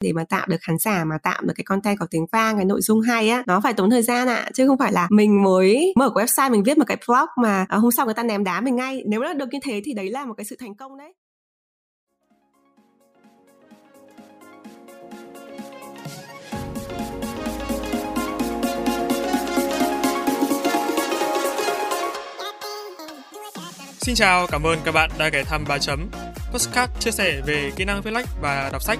để mà tạo được khán giả mà tạo được cái content có tiếng vang cái nội dung hay á nó phải tốn thời gian ạ. À. chứ không phải là mình mới mở cái website mình viết một cái blog mà ờ, hôm sau người ta ném đá mình ngay. Nếu nó được như thế thì đấy là một cái sự thành công đấy. Xin chào, cảm ơn các bạn đã ghé thăm 3 chấm Postcard chia sẻ về kỹ năng viết lách và đọc sách.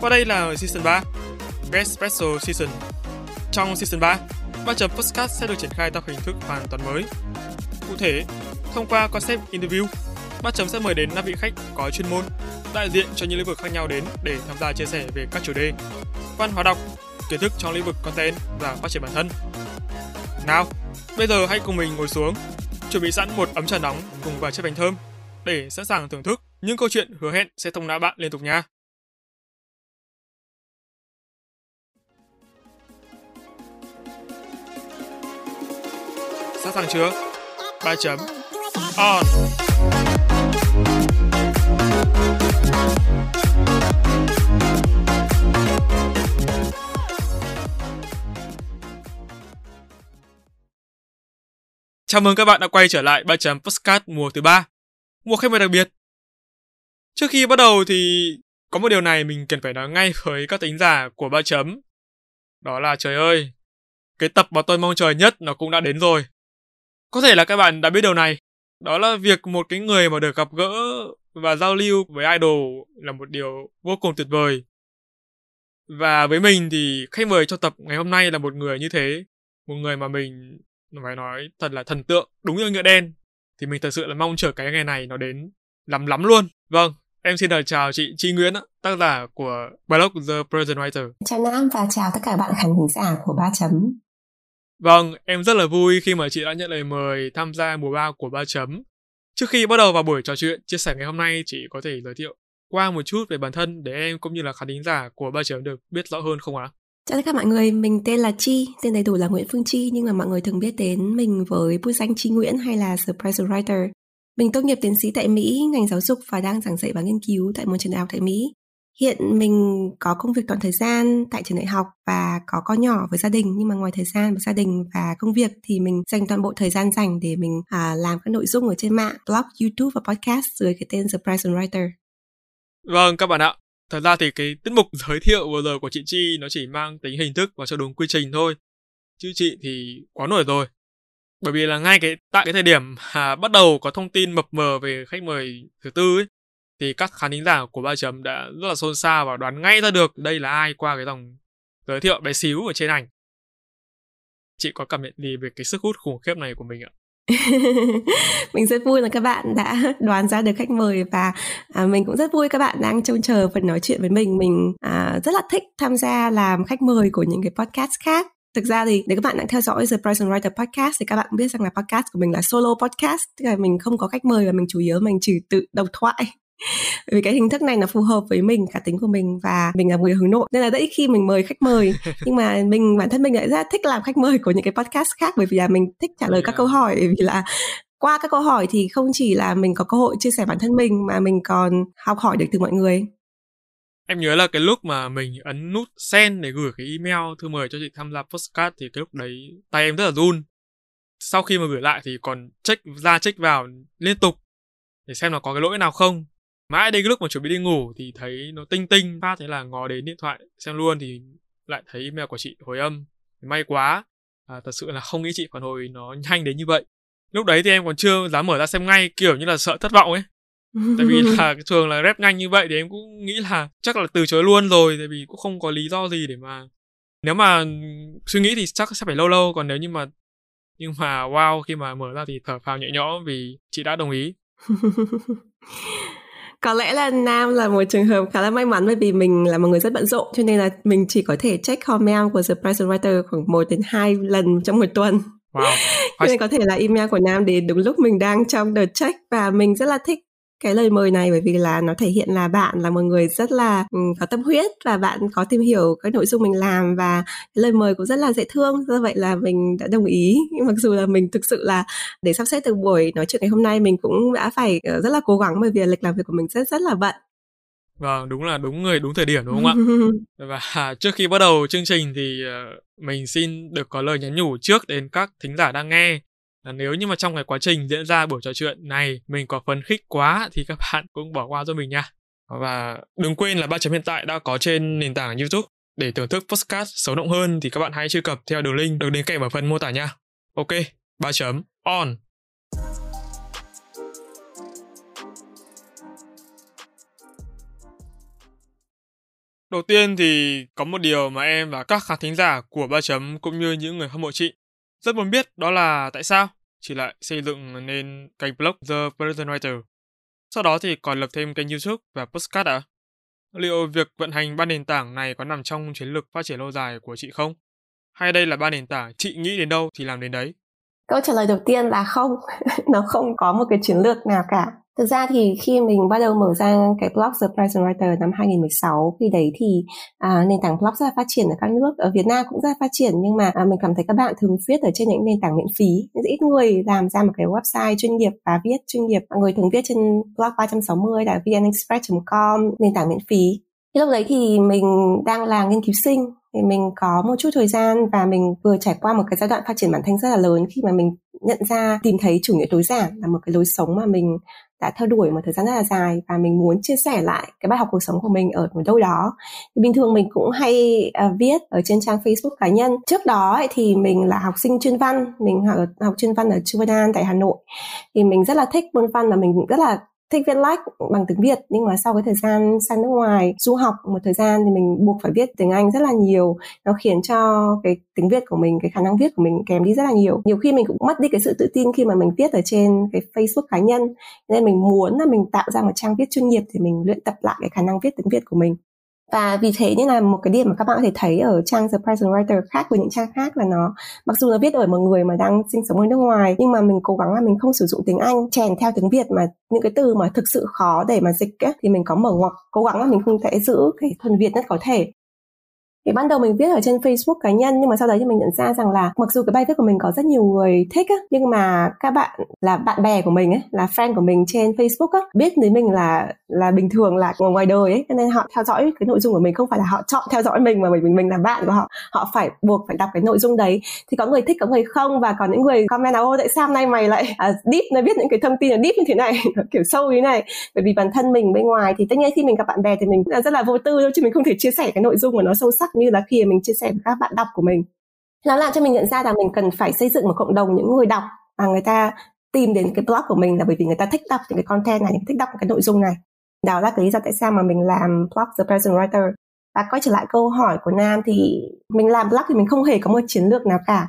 Qua đây là Season 3 Best Special Season Trong Season 3, 3 chấm podcast sẽ được triển khai theo hình thức hoàn toàn mới Cụ thể, thông qua concept interview ba chấm sẽ mời đến 5 vị khách có chuyên môn đại diện cho những lĩnh vực khác nhau đến để tham gia chia sẻ về các chủ đề văn hóa đọc, kiến thức trong lĩnh vực content và phát triển bản thân. Nào, bây giờ hãy cùng mình ngồi xuống chuẩn bị sẵn một ấm trà nóng cùng vài chiếc bánh thơm để sẵn sàng thưởng thức những câu chuyện hứa hẹn sẽ thông não bạn liên tục nha. Sẵn sàng chưa? 3 chấm on. Chào mừng các bạn đã quay trở lại 3 chấm Postcard mùa thứ ba, mùa khách mời đặc biệt. Trước khi bắt đầu thì có một điều này mình cần phải nói ngay với các tính giả của ba chấm. Đó là trời ơi, cái tập mà tôi mong chờ nhất nó cũng đã đến rồi. Có thể là các bạn đã biết điều này, đó là việc một cái người mà được gặp gỡ và giao lưu với idol là một điều vô cùng tuyệt vời. Và với mình thì khách mời cho tập ngày hôm nay là một người như thế, một người mà mình phải nói thật là thần tượng đúng như nghĩa đen. Thì mình thật sự là mong chờ cái ngày này nó đến lắm lắm luôn. Vâng em xin được chào chị Chi Nguyễn tác giả của blog The Present Writer. Chào Nam và chào tất cả bạn khán giả của ba chấm vâng em rất là vui khi mà chị đã nhận lời mời tham gia mùa 3 của ba chấm trước khi bắt đầu vào buổi trò chuyện chia sẻ ngày hôm nay chị có thể giới thiệu qua một chút về bản thân để em cũng như là khán thính giả của ba chấm được biết rõ hơn không ạ? Chào tất cả mọi người, mình tên là Chi, tên đầy đủ là Nguyễn Phương Chi nhưng mà mọi người thường biết đến mình với bút danh Chi Nguyễn hay là Surprise Writer. Mình tốt nghiệp tiến sĩ tại Mỹ, ngành giáo dục và đang giảng dạy và nghiên cứu tại một trường đại học tại Mỹ. Hiện mình có công việc toàn thời gian tại trường đại học và có con nhỏ với gia đình nhưng mà ngoài thời gian với gia đình và công việc thì mình dành toàn bộ thời gian dành để mình à, làm các nội dung ở trên mạng, blog, YouTube và podcast dưới cái tên The Present Writer. Vâng các bạn ạ, Thật ra thì cái tiết mục giới thiệu vừa rồi của chị Chi nó chỉ mang tính hình thức và cho đúng quy trình thôi. Chứ chị thì quá nổi rồi. Bởi vì là ngay cái tại cái thời điểm à, bắt đầu có thông tin mập mờ về khách mời thứ tư ấy, thì các khán thính giả của ba chấm đã rất là xôn xao và đoán ngay ra được đây là ai qua cái dòng giới thiệu bé xíu ở trên ảnh. Chị có cảm nhận gì về cái sức hút khủng khiếp này của mình ạ? mình rất vui là các bạn đã đoán ra được khách mời và à, mình cũng rất vui các bạn đang trông chờ phần nói chuyện với mình mình à, rất là thích tham gia làm khách mời của những cái podcast khác thực ra thì nếu các bạn đang theo dõi The Price Writer podcast thì các bạn cũng biết rằng là podcast của mình là solo podcast tức là mình không có khách mời và mình chủ yếu mình chỉ tự độc thoại vì cái hình thức này nó phù hợp với mình cả tính của mình và mình là người hướng nội. Nên là rất ít khi mình mời khách mời. Nhưng mà mình bản thân mình lại rất thích làm khách mời của những cái podcast khác bởi vì là mình thích trả lời các câu hỏi. Vì là qua các câu hỏi thì không chỉ là mình có cơ hội chia sẻ bản thân mình mà mình còn học hỏi được từ mọi người. Em nhớ là cái lúc mà mình ấn nút send để gửi cái email thư mời cho chị tham gia postcard thì cái lúc đấy tay em rất là run. Sau khi mà gửi lại thì còn check ra check vào liên tục để xem là có cái lỗi nào không mãi đến cái lúc mà chuẩn bị đi ngủ thì thấy nó tinh tinh phát thế là ngó đến điện thoại xem luôn thì lại thấy email của chị hồi âm. May quá. À, thật sự là không nghĩ chị phản hồi nó nhanh đến như vậy. Lúc đấy thì em còn chưa dám mở ra xem ngay kiểu như là sợ thất vọng ấy. Tại vì là thường là rep nhanh như vậy thì em cũng nghĩ là chắc là từ chối luôn rồi tại vì cũng không có lý do gì để mà nếu mà suy nghĩ thì chắc sẽ phải lâu lâu còn nếu như mà nhưng mà wow khi mà mở ra thì thở phào nhẹ nhõm vì chị đã đồng ý có lẽ là nam là một trường hợp khá là may mắn bởi vì mình là một người rất bận rộn cho nên là mình chỉ có thể check comment của The Price Writer khoảng 1 đến 2 lần trong một tuần. Wow. cho nên có thể là email của Nam đến đúng lúc mình đang trong đợt check và mình rất là thích cái lời mời này bởi vì là nó thể hiện là bạn là một người rất là um, có tâm huyết và bạn có tìm hiểu cái nội dung mình làm và cái lời mời cũng rất là dễ thương. Do vậy là mình đã đồng ý. Mặc dù là mình thực sự là để sắp xếp từ buổi nói chuyện ngày hôm nay mình cũng đã phải uh, rất là cố gắng bởi vì lịch làm việc của mình rất rất là bận. Vâng, đúng là đúng người đúng thời điểm đúng không ạ? Và trước khi bắt đầu chương trình thì uh, mình xin được có lời nhắn nhủ trước đến các thính giả đang nghe nếu như mà trong cái quá trình diễn ra buổi trò chuyện này mình có phấn khích quá thì các bạn cũng bỏ qua cho mình nha. Và đừng quên là ba chấm hiện tại đã có trên nền tảng YouTube để thưởng thức podcast sống động hơn thì các bạn hãy truy cập theo đường link được đính kèm ở phần mô tả nha. Ok, ba chấm on. Đầu tiên thì có một điều mà em và các khán thính giả của ba chấm cũng như những người hâm mộ chị rất muốn biết đó là tại sao chị lại xây dựng nên kênh blog The Person Writer. Sau đó thì còn lập thêm kênh YouTube và podcast ạ. À? Liệu việc vận hành ba nền tảng này có nằm trong chiến lược phát triển lâu dài của chị không? Hay đây là ba nền tảng chị nghĩ đến đâu thì làm đến đấy? Câu trả lời đầu tiên là không, nó không có một cái chiến lược nào cả. Thực ra thì khi mình bắt đầu mở ra cái blog The Present Writer năm 2016 khi đấy thì à, nền tảng blog rất là phát triển ở các nước ở Việt Nam cũng rất là phát triển nhưng mà à, mình cảm thấy các bạn thường viết ở trên những nền tảng miễn phí. Ít người làm ra một cái website chuyên nghiệp và viết chuyên nghiệp. Mọi người thường viết trên blog 360 là vnexpress.com nền tảng miễn phí thì lúc đấy thì mình đang là nghiên cứu sinh thì mình có một chút thời gian và mình vừa trải qua một cái giai đoạn phát triển bản thân rất là lớn khi mà mình nhận ra tìm thấy chủ nghĩa tối giản là một cái lối sống mà mình đã theo đuổi một thời gian rất là dài và mình muốn chia sẻ lại cái bài học cuộc sống của mình ở một đâu đó. Thì bình thường mình cũng hay uh, viết ở trên trang Facebook cá nhân. Trước đó ấy, thì mình là học sinh chuyên văn mình học, học chuyên văn ở Chuvadan tại Hà Nội. Thì mình rất là thích môn văn và mình rất là thích viết lách bằng tiếng Việt, nhưng mà sau cái thời gian sang nước ngoài, du học một thời gian thì mình buộc phải viết tiếng Anh rất là nhiều. Nó khiến cho cái tiếng Việt của mình, cái khả năng viết của mình kém đi rất là nhiều. Nhiều khi mình cũng mất đi cái sự tự tin khi mà mình viết ở trên cái Facebook cá nhân. Nên mình muốn là mình tạo ra một trang viết chuyên nghiệp thì mình luyện tập lại cái khả năng viết tiếng Việt của mình và vì thế nên là một cái điểm mà các bạn có thể thấy ở trang The Present Writer khác với những trang khác là nó mặc dù là viết ở một người mà đang sinh sống ở nước ngoài nhưng mà mình cố gắng là mình không sử dụng tiếng Anh chèn theo tiếng Việt mà những cái từ mà thực sự khó để mà dịch ấy, thì mình có mở ngoặc cố gắng là mình không thể giữ cái thuần Việt nhất có thể thì ban đầu mình viết ở trên Facebook cá nhân nhưng mà sau đấy thì mình nhận ra rằng là mặc dù cái bài viết của mình có rất nhiều người thích á nhưng mà các bạn là bạn bè của mình ấy là friend của mình trên Facebook á biết đến mình là là bình thường là ngoài đời ấy nên họ theo dõi cái nội dung của mình không phải là họ chọn theo dõi mình mà bởi vì mình là bạn của họ họ phải buộc phải đọc cái nội dung đấy. Thì có người thích có người không và có những người comment là ô tại sao nay mày lại à, deep nó viết những cái thông tin là deep như thế này? Kiểu sâu như thế này. Bởi vì bản thân mình bên ngoài thì tất nhiên khi mình gặp bạn bè thì mình rất là vô tư thôi chứ mình không thể chia sẻ cái nội dung mà nó sâu sắc như là khi mình chia sẻ với các bạn đọc của mình. Nó làm cho mình nhận ra rằng mình cần phải xây dựng một cộng đồng những người đọc mà người ta tìm đến cái blog của mình là bởi vì người ta thích đọc những cái content này, thích đọc cái nội dung này. Đó là cái lý do tại sao mà mình làm blog The Present Writer. Và quay trở lại câu hỏi của Nam thì mình làm blog thì mình không hề có một chiến lược nào cả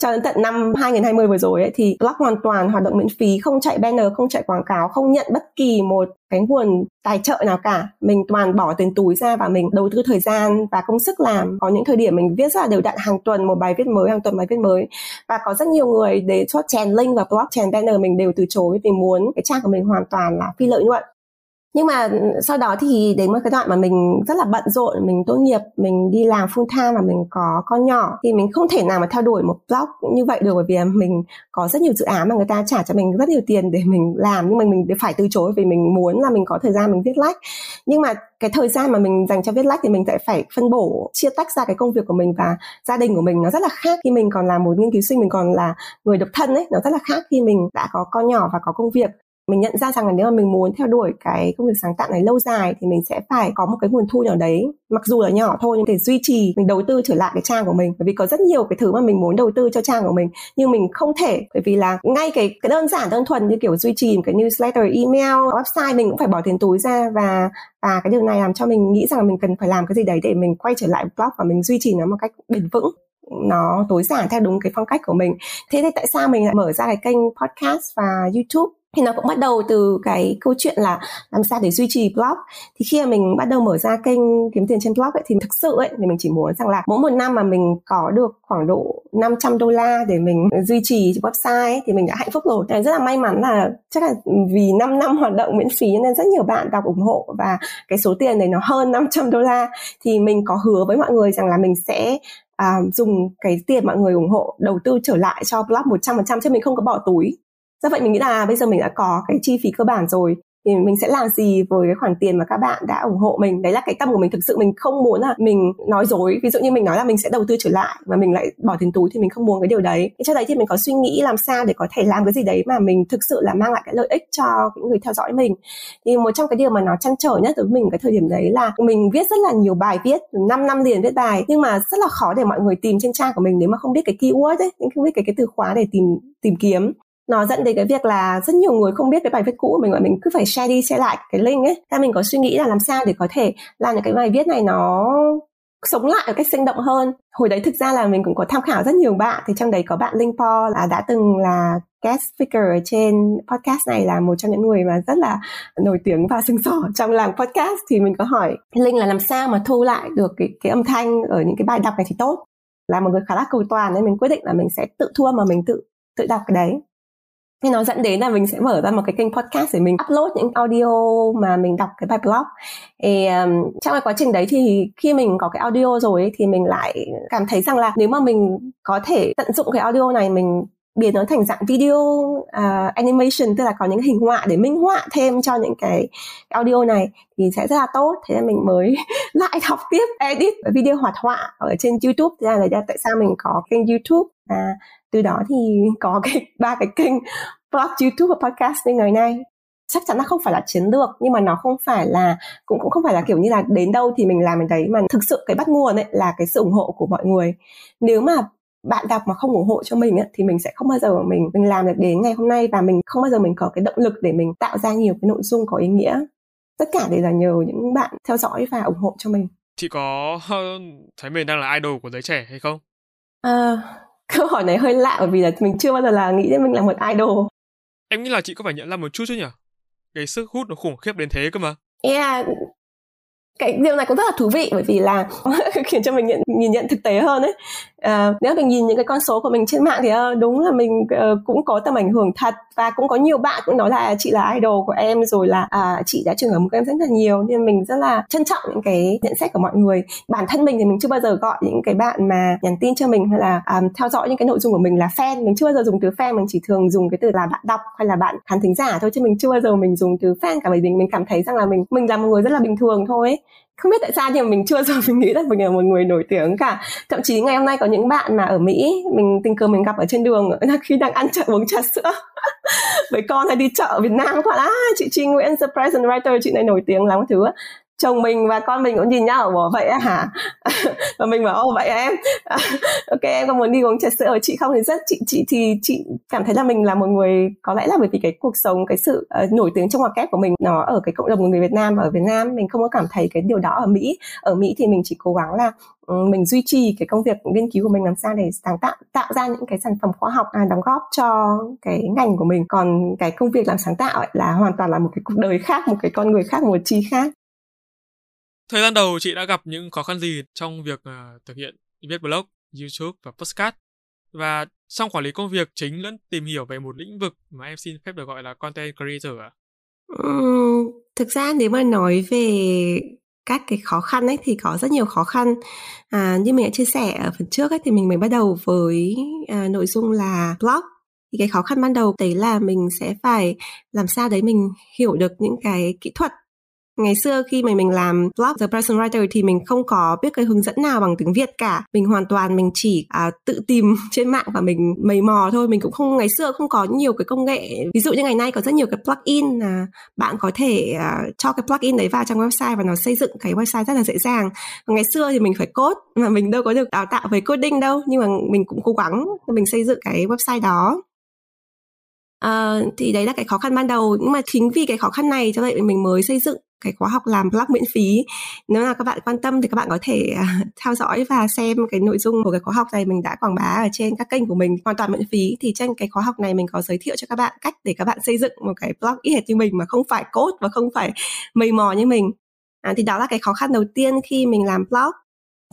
cho đến tận năm 2020 vừa rồi ấy, thì blog hoàn toàn hoạt động miễn phí, không chạy banner, không chạy quảng cáo, không nhận bất kỳ một cái nguồn tài trợ nào cả. Mình toàn bỏ tiền túi ra và mình đầu tư thời gian và công sức làm. Có những thời điểm mình viết ra đều đặn hàng tuần một bài viết mới, hàng tuần bài viết mới. Và có rất nhiều người để cho chèn link và blog, chèn banner mình đều từ chối vì muốn cái trang của mình hoàn toàn là phi lợi nhuận nhưng mà ừ, sau đó thì đến một cái đoạn mà mình rất là bận rộn, mình tốt nghiệp, mình đi làm full time và mình có con nhỏ, thì mình không thể nào mà theo đuổi một blog như vậy được bởi vì mình có rất nhiều dự án mà người ta trả cho mình rất nhiều tiền để mình làm, nhưng mà mình phải từ chối vì mình muốn là mình có thời gian mình viết lách. Nhưng mà cái thời gian mà mình dành cho viết lách thì mình sẽ phải phân bổ, chia tách ra cái công việc của mình và gia đình của mình nó rất là khác. Khi mình còn là một nghiên cứu sinh, mình còn là người độc thân ấy, nó rất là khác khi mình đã có con nhỏ và có công việc mình nhận ra rằng là nếu mà mình muốn theo đuổi cái công việc sáng tạo này lâu dài thì mình sẽ phải có một cái nguồn thu nào đấy, mặc dù là nhỏ thôi nhưng để duy trì, mình đầu tư trở lại cái trang của mình. Bởi vì có rất nhiều cái thứ mà mình muốn đầu tư cho trang của mình nhưng mình không thể, bởi vì là ngay cái cái đơn giản, đơn thuần như kiểu duy trì một cái newsletter, email, website mình cũng phải bỏ tiền túi ra và và cái điều này làm cho mình nghĩ rằng là mình cần phải làm cái gì đấy để mình quay trở lại blog và mình duy trì nó một cách bền vững, nó tối giản theo đúng cái phong cách của mình. Thế thì tại sao mình lại mở ra cái kênh podcast và youtube? Thì nó cũng bắt đầu từ cái câu chuyện là làm sao để duy trì blog. Thì khi mà mình bắt đầu mở ra kênh kiếm tiền trên blog ấy, thì thực sự ấy thì mình chỉ muốn rằng là mỗi một năm mà mình có được khoảng độ 500 đô la để mình duy trì website ấy, thì mình đã hạnh phúc rồi. Thì rất là may mắn là chắc là vì 5 năm hoạt động miễn phí nên rất nhiều bạn đọc ủng hộ và cái số tiền này nó hơn 500 đô la. Thì mình có hứa với mọi người rằng là mình sẽ à, dùng cái tiền mọi người ủng hộ đầu tư trở lại cho blog 100% chứ mình không có bỏ túi do vậy mình nghĩ là bây giờ mình đã có cái chi phí cơ bản rồi, thì mình sẽ làm gì với cái khoản tiền mà các bạn đã ủng hộ mình? Đấy là cái tâm của mình. Thực sự mình không muốn là mình nói dối. Ví dụ như mình nói là mình sẽ đầu tư trở lại và mình lại bỏ tiền túi thì mình không muốn cái điều đấy. Thì cho đấy thì mình có suy nghĩ làm sao để có thể làm cái gì đấy mà mình thực sự là mang lại cái lợi ích cho những người theo dõi mình. Thì một trong cái điều mà nó chăn trở nhất đối với mình cái thời điểm đấy là mình viết rất là nhiều bài viết 5 năm liền viết bài, nhưng mà rất là khó để mọi người tìm trên trang của mình nếu mà không biết cái keyword ấy không biết cái cái từ khóa để tìm tìm kiếm nó dẫn đến cái việc là rất nhiều người không biết cái bài viết cũ của mình và mình cứ phải share đi share lại cái link ấy. Thế mình có suy nghĩ là làm sao để có thể làm những cái bài viết này nó sống lại một cách sinh động hơn. Hồi đấy thực ra là mình cũng có tham khảo rất nhiều bạn, thì trong đấy có bạn Linh Po là đã từng là guest speaker ở trên podcast này, là một trong những người mà rất là nổi tiếng và sừng sỏ trong làng podcast. Thì mình có hỏi, Linh là làm sao mà thu lại được cái cái âm thanh ở những cái bài đọc này thì tốt? Là một người khá là cầu toàn nên mình quyết định là mình sẽ tự thua mà mình tự tự đọc cái đấy nên nó dẫn đến là mình sẽ mở ra một cái kênh podcast để mình upload những audio mà mình đọc cái bài blog. Thì um, trong cái quá trình đấy thì khi mình có cái audio rồi ấy, thì mình lại cảm thấy rằng là nếu mà mình có thể tận dụng cái audio này mình biến nó thành dạng video uh, animation tức là có những hình họa để minh họa thêm cho những cái audio này thì sẽ rất là tốt. Thế nên mình mới lại học tiếp edit video hoạt họa ở trên youtube. Thế là tại sao mình có kênh youtube? Và từ đó thì có cái ba cái kênh blog youtube và podcast như ngày nay chắc chắn nó không phải là chiến lược nhưng mà nó không phải là cũng cũng không phải là kiểu như là đến đâu thì mình làm cái đấy mà thực sự cái bắt nguồn ấy là cái sự ủng hộ của mọi người. Nếu mà bạn đọc mà không ủng hộ cho mình ấy, thì mình sẽ không bao giờ mình mình làm được đến ngày hôm nay và mình không bao giờ mình có cái động lực để mình tạo ra nhiều cái nội dung có ý nghĩa. Tất cả đều là nhờ những bạn theo dõi và ủng hộ cho mình. Chị có thấy mình đang là idol của giới trẻ hay không? À, câu hỏi này hơi lạ bởi vì là mình chưa bao giờ là nghĩ đến mình là một idol. Em nghĩ là chị có phải nhận ra một chút chứ nhỉ? Cái sức hút nó khủng khiếp đến thế cơ mà. Yeah cái điều này cũng rất là thú vị bởi vì là khiến cho mình nhận, nhìn nhận thực tế hơn ấy. À, nếu mình nhìn những cái con số của mình trên mạng thì ờ, đúng là mình uh, cũng có tầm ảnh hưởng thật và cũng có nhiều bạn cũng nói là chị là idol của em rồi là à, chị đã trường ở một em rất là nhiều. Nên mình rất là trân trọng những cái nhận xét của mọi người. Bản thân mình thì mình chưa bao giờ gọi những cái bạn mà nhắn tin cho mình hay là um, theo dõi những cái nội dung của mình là fan. Mình chưa bao giờ dùng từ fan mình chỉ thường dùng cái từ là bạn đọc hay là bạn khán thính giả thôi chứ mình chưa bao giờ mình dùng từ fan cả bởi vì mình cảm thấy rằng là mình mình là một người rất là bình thường thôi ấy không biết tại sao nhưng mà mình chưa giờ mình nghĩ là mình là một người nổi tiếng cả. Thậm chí ngày hôm nay có những bạn mà ở mỹ, mình, tình cờ mình gặp ở trên đường, khi đang ăn chợ uống trà sữa với con hay đi chợ Việt Nam các bạn à chị Trinh Nguyễn the present writer, chị này nổi tiếng lắm, thứ chồng mình và con mình cũng nhìn nhau bảo vậy hả? Và mình bảo ô vậy em. Ok em có muốn đi uống trà sữa ở chị không? Thì rất chị chị thì chị cảm thấy là mình là một người có lẽ là bởi vì cái cuộc sống cái sự uh, nổi tiếng trong ngoặc kép của mình nó ở cái cộng đồng người Việt Nam và ở Việt Nam mình không có cảm thấy cái điều đó ở Mỹ. Ở Mỹ thì mình chỉ cố gắng là ừ, mình duy trì cái công việc nghiên cứu của mình làm sao để sáng tạo tạo ra những cái sản phẩm khoa học à, đóng góp cho cái ngành của mình. Còn cái công việc làm sáng tạo ấy là hoàn toàn là một cái cuộc đời khác một cái con người khác một chi khác. Thời gian đầu chị đã gặp những khó khăn gì trong việc uh, thực hiện viết blog, YouTube và podcast? Và trong quản lý công việc chính lẫn tìm hiểu về một lĩnh vực mà em xin phép được gọi là content creator à? Ừ, thực ra nếu mà nói về các cái khó khăn ấy thì có rất nhiều khó khăn à, như mình đã chia sẻ ở phần trước ấy thì mình mới bắt đầu với à, nội dung là blog thì cái khó khăn ban đầu đấy là mình sẽ phải làm sao đấy mình hiểu được những cái kỹ thuật Ngày xưa khi mà mình làm blog The Person Writer thì mình không có biết cái hướng dẫn nào bằng tiếng Việt cả. Mình hoàn toàn mình chỉ à, tự tìm trên mạng và mình mầy mò thôi. Mình cũng không ngày xưa không có nhiều cái công nghệ. Ví dụ như ngày nay có rất nhiều cái plugin là bạn có thể à, cho cái plugin đấy vào trong website và nó xây dựng cái website rất là dễ dàng. Còn ngày xưa thì mình phải code mà mình đâu có được đào tạo về coding đâu nhưng mà mình cũng cố gắng mình xây dựng cái website đó Uh, thì đấy là cái khó khăn ban đầu nhưng mà chính vì cái khó khăn này cho vậy mình mới xây dựng cái khóa học làm blog miễn phí. Nếu là các bạn quan tâm thì các bạn có thể uh, theo dõi và xem cái nội dung của cái khóa học này mình đã quảng bá ở trên các kênh của mình hoàn toàn miễn phí. Thì trên cái khóa học này mình có giới thiệu cho các bạn cách để các bạn xây dựng một cái blog y hệt như mình mà không phải code và không phải mây mò như mình. À, thì đó là cái khó khăn đầu tiên khi mình làm blog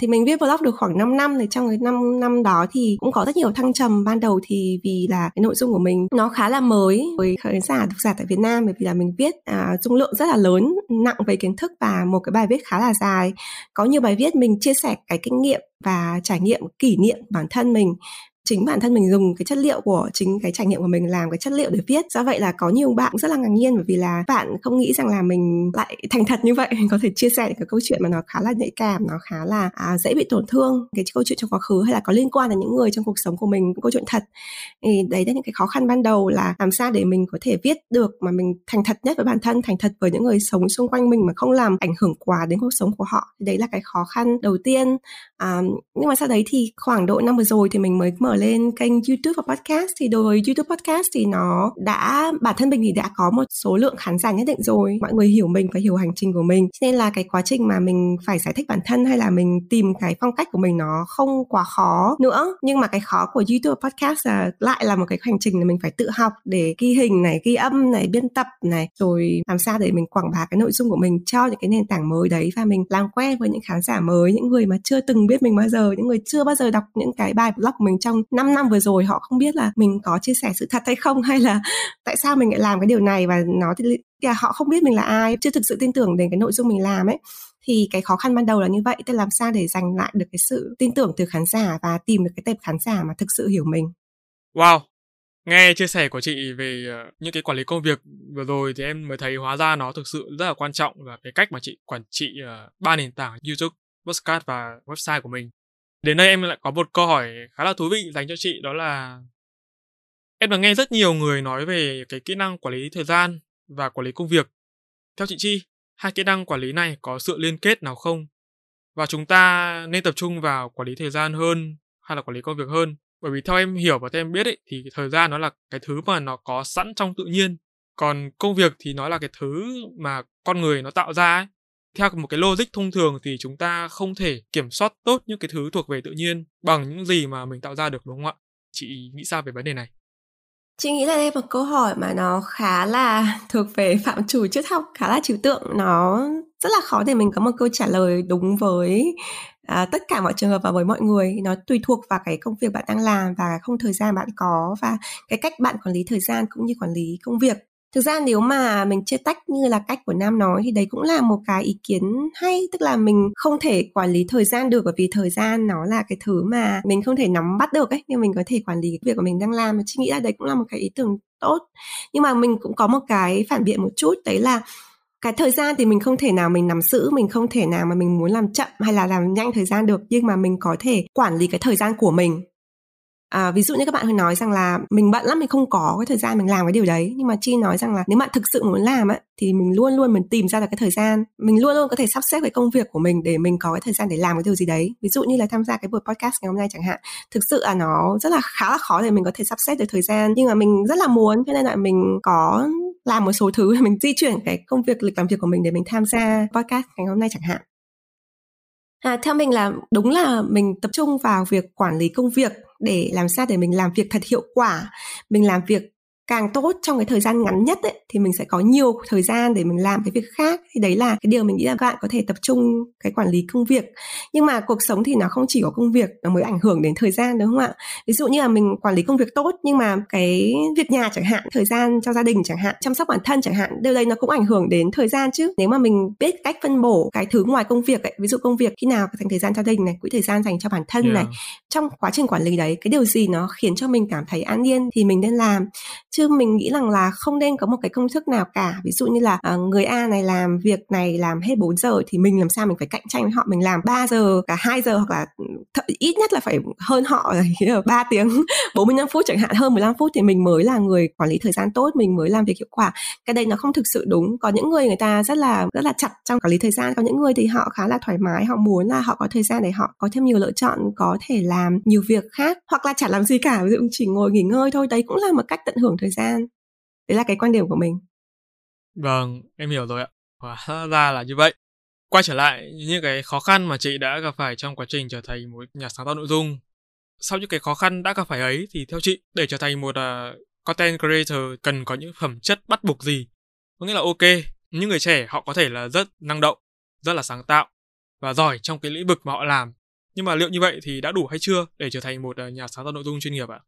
thì mình viết blog được khoảng 5 năm thì trong cái 5 năm đó thì cũng có rất nhiều thăng trầm. Ban đầu thì vì là cái nội dung của mình nó khá là mới với khán giả độc giả tại Việt Nam bởi vì là mình viết à, dung lượng rất là lớn nặng về kiến thức và một cái bài viết khá là dài. Có nhiều bài viết mình chia sẻ cái kinh nghiệm và trải nghiệm kỷ niệm bản thân mình chính bản thân mình dùng cái chất liệu của chính cái trải nghiệm của mình làm cái chất liệu để viết. Do vậy là có nhiều bạn rất là ngạc nhiên bởi vì là bạn không nghĩ rằng là mình lại thành thật như vậy. Có thể chia sẻ cái câu chuyện mà nó khá là nhạy cảm nó khá là à, dễ bị tổn thương. Cái câu chuyện trong quá khứ hay là có liên quan đến những người trong cuộc sống của mình câu chuyện thật. Thì đấy là những cái khó khăn ban đầu là làm sao để mình có thể viết được mà mình thành thật nhất với bản thân thành thật với những người sống xung quanh mình mà không làm ảnh hưởng quá đến cuộc sống của họ. Đấy là cái khó khăn đầu tiên. À, nhưng mà sau đấy thì khoảng độ năm vừa rồi thì mình mới mở lên kênh youtube và podcast thì đối với youtube podcast thì nó đã, bản thân mình thì đã có một số lượng khán giả nhất định rồi. Mọi người hiểu mình và hiểu hành trình của mình. Nên là cái quá trình mà mình phải giải thích bản thân hay là mình tìm cái phong cách của mình nó không quá khó nữa. Nhưng mà cái khó của youtube và podcast là lại là một cái hành trình là mình phải tự học để ghi hình này, ghi âm này, biên tập này, rồi làm sao để mình quảng bá cái nội dung của mình cho những cái nền tảng mới đấy và mình làm quen với những khán giả mới, những người mà chưa từng biết mình bao giờ, những người chưa bao giờ đọc những cái bài blog của mình trong 5 năm vừa rồi họ không biết là mình có chia sẻ sự thật hay không hay là tại sao mình lại làm cái điều này và nó thì là họ không biết mình là ai chưa thực sự tin tưởng đến cái nội dung mình làm ấy. Thì cái khó khăn ban đầu là như vậy tức làm sao để giành lại được cái sự tin tưởng từ khán giả và tìm được cái tệp khán giả mà thực sự hiểu mình. Wow! Nghe chia sẻ của chị về ờ, những cái quản lý công việc vừa rồi thì em mới thấy hóa ra nó thực sự rất là quan trọng và cái cách mà chị quản trị ờ, ba nền tảng YouTube, podcast và website của mình. Đến đây em lại có một câu hỏi khá là thú vị dành cho chị đó là em đã nghe rất nhiều người nói về cái kỹ năng quản lý thời gian và quản lý công việc. Theo chị Chi, hai kỹ năng quản lý này có sự liên kết nào không? Và chúng ta nên tập trung vào quản lý thời gian hơn hay là quản lý công việc hơn? bởi vì theo em hiểu và theo em biết ấy, thì thời gian nó là cái thứ mà nó có sẵn trong tự nhiên còn công việc thì nó là cái thứ mà con người nó tạo ra ấy theo một cái logic thông thường thì chúng ta không thể kiểm soát tốt những cái thứ thuộc về tự nhiên bằng những gì mà mình tạo ra được đúng không ạ? Chị nghĩ sao về vấn đề này? Chị nghĩ là đây một câu hỏi mà nó khá là thuộc về phạm chủ triết học, khá là trừu tượng. Nó rất là khó để mình có một câu trả lời đúng với à, tất cả mọi trường hợp và với mọi người. Nó tùy thuộc vào cái công việc bạn đang làm và không thời gian bạn có và cái cách bạn quản lý thời gian cũng như quản lý công việc thực ra nếu mà mình chia tách như là cách của nam nói thì đấy cũng là một cái ý kiến hay, tức là mình không thể quản lý thời gian được bởi vì thời gian nó là cái thứ mà mình không thể nắm bắt được ấy, nhưng mình có thể quản lý việc của mình đang làm. Và chị nghĩ là đấy cũng là một cái ý tưởng tốt. Nhưng mà mình cũng có một cái phản biện một chút, đấy là cái thời gian thì mình không thể nào mình nắm giữ, mình không thể nào mà mình muốn làm chậm hay là làm nhanh thời gian được, nhưng mà mình có thể quản lý cái thời gian của mình. À, ví dụ như các bạn hồi nói rằng là mình bận lắm mình không có cái thời gian mình làm cái điều đấy. Nhưng mà chi nói rằng là nếu bạn thực sự muốn làm ấy thì mình luôn luôn mình tìm ra được cái thời gian. Mình luôn luôn có thể sắp xếp cái công việc của mình để mình có cái thời gian để làm cái điều gì đấy. Ví dụ như là tham gia cái buổi podcast ngày hôm nay chẳng hạn. Thực sự là nó rất là khá là khó để mình có thể sắp xếp được thời gian. Nhưng mà mình rất là muốn cho nên là mình có làm một số thứ mình di chuyển cái công việc lịch làm việc của mình để mình tham gia podcast ngày hôm nay chẳng hạn. À, theo mình là đúng là mình tập trung vào việc quản lý công việc để làm sao để mình làm việc thật hiệu quả mình làm việc càng tốt trong cái thời gian ngắn nhất ấy, thì mình sẽ có nhiều thời gian để mình làm cái việc khác. Thì đấy là cái điều mình nghĩ là bạn có thể tập trung cái quản lý công việc. Nhưng mà cuộc sống thì nó không chỉ có công việc nó mới ảnh hưởng đến thời gian đúng không ạ? Ví dụ như là mình quản lý công việc tốt nhưng mà cái việc nhà chẳng hạn thời gian cho gia đình chẳng hạn chăm sóc bản thân chẳng hạn điều đấy nó cũng ảnh hưởng đến thời gian chứ. Nếu mà mình biết cách phân bổ cái thứ ngoài công việc ấy ví dụ công việc khi nào dành thời gian cho gia đình này quỹ thời gian dành cho bản thân yeah. này trong quá trình quản lý đấy cái điều gì nó khiến cho mình cảm thấy an yên thì mình nên làm chứ mình nghĩ rằng là không nên có một cái công thức nào cả. Ví dụ như là uh, người A này làm việc này làm hết 4 giờ thì mình làm sao mình phải cạnh tranh với họ? Mình làm 3 giờ cả 2 giờ hoặc là ừ, th- ít nhất là phải hơn họ là 3 tiếng 45 phút chẳng hạn. Hơn 15 phút thì mình mới là người quản lý thời gian tốt mình mới làm việc hiệu quả. Cái đây nó không thực sự đúng. Có những người người ta rất là rất là chặt trong quản lý thời gian. Có những người thì họ khá là thoải mái họ muốn là họ có thời gian để họ có thêm nhiều lựa chọn có thể làm nhiều việc khác hoặc là chả làm gì cả. Ví dụ chỉ ngồi nghỉ ngơi thôi. Đấy cũng là một cách tận hưởng thời gian. Đấy là cái quan điểm của mình. Vâng em hiểu rồi ạ. Hóa ra là như vậy. Quay trở lại những cái khó khăn mà chị đã gặp phải trong quá trình trở thành một nhà sáng tạo nội dung. Sau những cái khó khăn đã gặp phải ấy thì theo chị để trở thành một uh, content creator cần có những phẩm chất bắt buộc gì? Có nghĩa là ok những người trẻ họ có thể là rất năng động rất là sáng tạo và giỏi trong cái lĩnh vực mà họ làm. Nhưng mà liệu như vậy thì đã đủ hay chưa để trở thành một uh, nhà sáng tạo nội dung chuyên nghiệp ạ?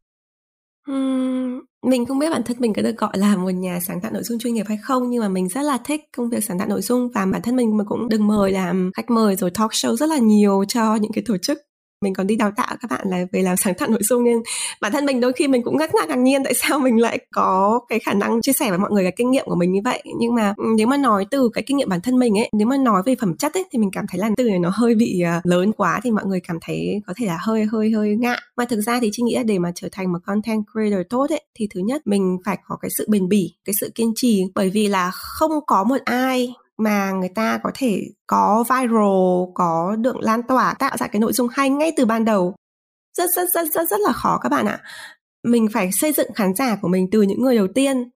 Ừm, mình không biết bản thân mình có được gọi là một nhà sáng tạo nội dung chuyên nghiệp hay không nhưng mà mình rất là thích công việc sáng tạo nội dung và bản thân mình mà cũng được mời làm khách mời rồi talk show rất là nhiều cho những cái tổ chức mình còn đi đào tạo các bạn là về làm sáng tạo nội dung nên bản thân mình đôi khi mình cũng ngất ngạc ngạc nhiên tại sao mình lại có cái khả năng chia sẻ với mọi người cái kinh nghiệm của mình như vậy. Nhưng mà ừ, nếu mà nói từ cái kinh nghiệm bản thân mình ấy, nếu mà nói về phẩm chất ấy thì mình cảm thấy là từ này nó hơi bị ờ, lớn quá thì mọi người cảm thấy có thể là hơi hơi hơi ngại. Mà thực ra thì chị nghĩ là để mà trở thành một content creator tốt ấy, thì thứ nhất mình phải có cái sự bền bỉ, cái sự kiên trì. Bởi vì là không có một ai mà người ta có thể có viral, có được lan tỏa, tạo ra cái nội dung hay ngay từ ban đầu. Rất rất rất rất rất là khó các bạn ạ. Mình phải xây dựng khán giả của mình từ những người đầu tiên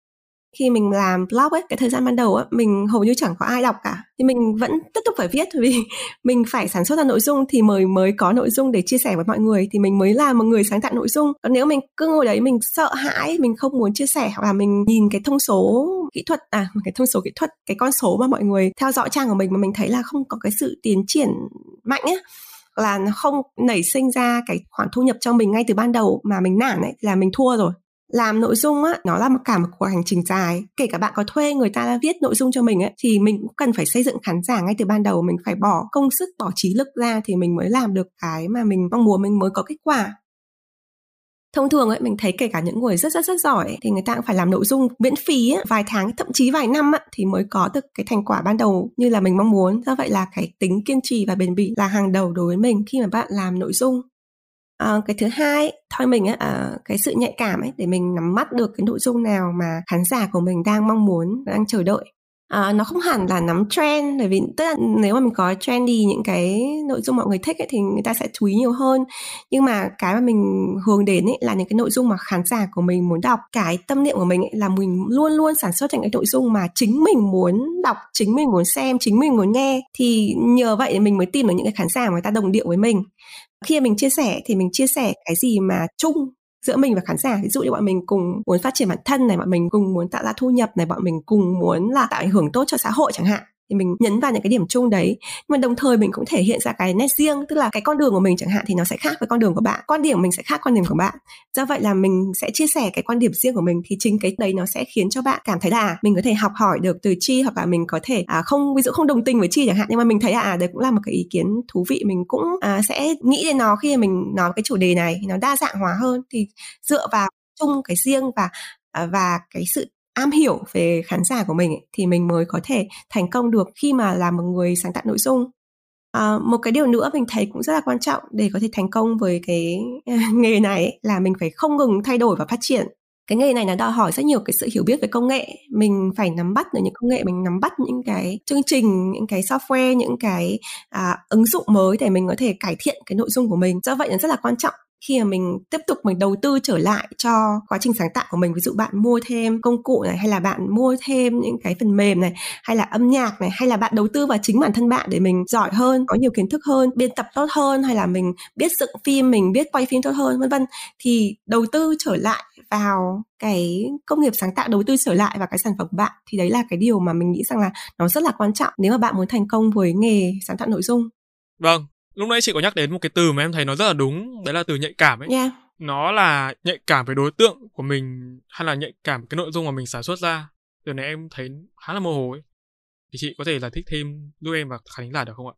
khi mình làm blog ấy, cái thời gian ban đầu á mình hầu như chẳng có ai đọc cả. Thì mình vẫn tiếp tục phải viết, vì mình phải sản xuất ra nội dung thì mới mới có nội dung để chia sẻ với mọi người, thì mình mới là một người sáng tạo nội dung. Còn nếu mình cứ ngồi đấy mình sợ hãi, mình không muốn chia sẻ hoặc là mình nhìn cái thông số kỹ thuật à cái thông số kỹ thuật, cái con số mà mọi người theo dõi trang của mình mà mình thấy là không có cái sự tiến triển mạnh ấy là nó không nảy sinh ra cái khoản thu nhập cho mình ngay từ ban đầu mà mình nản ấy, là mình thua rồi làm nội dung á nó là một cả một cuộc hành trình dài. Kể cả bạn có thuê người ta viết nội dung cho mình ấy thì mình cũng cần phải xây dựng khán giả ngay từ ban đầu. Mình phải bỏ công sức bỏ trí lực ra thì mình mới làm được cái mà mình mong muốn mình mới có kết quả. Thông thường ấy mình thấy kể cả những người rất rất rất giỏi ấy, thì người ta cũng phải làm nội dung miễn phí ấy, vài tháng thậm chí vài năm ấy, thì mới có được cái thành quả ban đầu như là mình mong muốn. Do vậy là cái tính kiên trì và bền bỉ là hàng đầu đối với mình khi mà bạn làm nội dung à, cái thứ hai thôi mình á à, cái sự nhạy cảm ấy để mình nắm bắt được cái nội dung nào mà khán giả của mình đang mong muốn đang chờ đợi. À, nó không hẳn là nắm trend bởi vì tức là nếu mà mình có trendy những cái nội dung mọi người thích ấy, thì người ta sẽ chú ý nhiều hơn. Nhưng mà cái mà mình hướng đến ấy là những cái nội dung mà khán giả của mình muốn đọc. Cái tâm niệm của mình ấy là mình luôn luôn sản xuất những cái nội dung mà chính mình muốn đọc chính mình muốn xem chính mình muốn nghe. Thì nhờ vậy mình mới tìm được những cái khán giả mà người ta đồng điệu với mình khi mình chia sẻ thì mình chia sẻ cái gì mà chung giữa mình và khán giả. Ví dụ như bọn mình cùng muốn phát triển bản thân này, bọn mình cùng muốn tạo ra thu nhập này, bọn mình cùng muốn là tạo ảnh hưởng tốt cho xã hội chẳng hạn thì mình nhấn vào những cái điểm chung đấy. Nhưng mà đồng thời mình cũng thể hiện ra cái nét riêng tức là cái con đường của mình chẳng hạn thì nó sẽ khác với con đường của bạn. Quan điểm mình sẽ khác quan điểm của bạn. Do vậy là mình sẽ chia sẻ cái quan điểm riêng của mình thì chính cái đấy nó sẽ khiến cho bạn cảm thấy là à, mình có thể học hỏi được từ chi hoặc là mình có thể à, không ví dụ không đồng tình với chi chẳng hạn. Nhưng mà mình thấy là à, đấy cũng là một cái ý kiến thú vị. Mình cũng à, sẽ nghĩ đến nó khi mình nói cái chủ đề này nó đa dạng hóa hơn. Thì dựa vào chung cái riêng và à, và cái sự am hiểu về khán giả của mình ấy, thì mình mới có thể thành công được khi mà là một người sáng tạo nội dung. À, một cái điều nữa mình thấy cũng rất là quan trọng để có thể thành công với cái nghề này ấy, là mình phải không ngừng thay đổi và phát triển. Cái nghề này nó đòi hỏi rất nhiều cái sự hiểu biết về công nghệ. Mình phải nắm bắt được những công nghệ mình nắm bắt những cái chương trình những cái software những cái à, ứng dụng mới để mình có thể cải thiện cái nội dung của mình. Do vậy nó rất là quan trọng khi mà mình tiếp tục mình đầu tư trở lại cho quá trình sáng tạo của mình, ví dụ bạn mua thêm công cụ này, hay là bạn mua thêm những cái phần mềm này, hay là âm nhạc này, hay là bạn đầu tư vào chính bản thân bạn để mình giỏi hơn, có nhiều kiến thức hơn, biên tập tốt hơn, hay là mình biết dựng phim, mình biết quay phim tốt hơn, vân vân, thì đầu tư trở lại vào cái công nghiệp sáng tạo, đầu tư trở lại vào cái sản phẩm của bạn, thì đấy là cái điều mà mình nghĩ rằng là nó rất là quan trọng nếu mà bạn muốn thành công với nghề sáng tạo nội dung. Vâng lúc nãy chị có nhắc đến một cái từ mà em thấy nó rất là đúng đấy là từ nhạy cảm ấy. Yeah. nó là nhạy cảm với đối tượng của mình hay là nhạy cảm cái nội dung mà mình sản xuất ra. Điều này em thấy khá là mơ hồ ấy. Thì chị có thể giải thích thêm giúp em và khán giả được không ạ?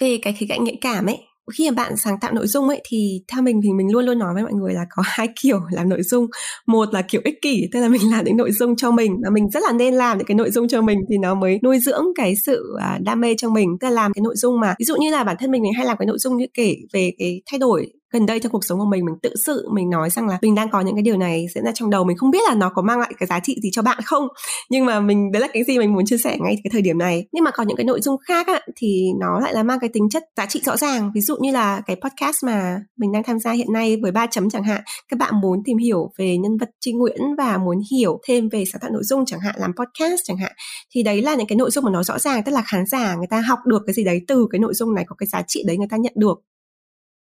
Về cái khía cạnh nhạy cảm ấy khi mà bạn sáng tạo nội dung ấy, thì theo mình thì mình luôn luôn nói với mọi người là có hai kiểu làm nội dung. Một là kiểu ích kỷ, tức là mình làm những nội dung cho mình và mình rất là nên làm những cái nội dung cho mình thì nó mới nuôi dưỡng cái sự à, đam mê trong mình. Tức là làm cái nội dung mà, ví dụ như là bản thân mình mình hay làm cái nội dung như kể về cái thay đổi gần đây trong cuộc sống của mình mình tự sự mình nói rằng là mình đang có những cái điều này diễn ra trong đầu. Mình không biết là nó có mang lại cái giá trị gì cho bạn không. Nhưng mà mình đấy là cái gì mình muốn chia sẻ ngay cái thời điểm này. Nhưng mà có những cái nội dung khác á, thì nó lại là mang cái tính chất giá trị rõ ràng. Ví dụ như là cái podcast mà mình đang tham gia hiện nay với ba chấm chẳng hạn các bạn muốn tìm hiểu về nhân vật Trinh Nguyễn và muốn hiểu thêm về sáng tạo nội dung chẳng hạn làm podcast chẳng hạn thì đấy là những cái nội dung mà nó rõ ràng. Tức là khán giả người ta học được cái gì đấy từ cái nội dung này có cái giá trị đấy người ta nhận được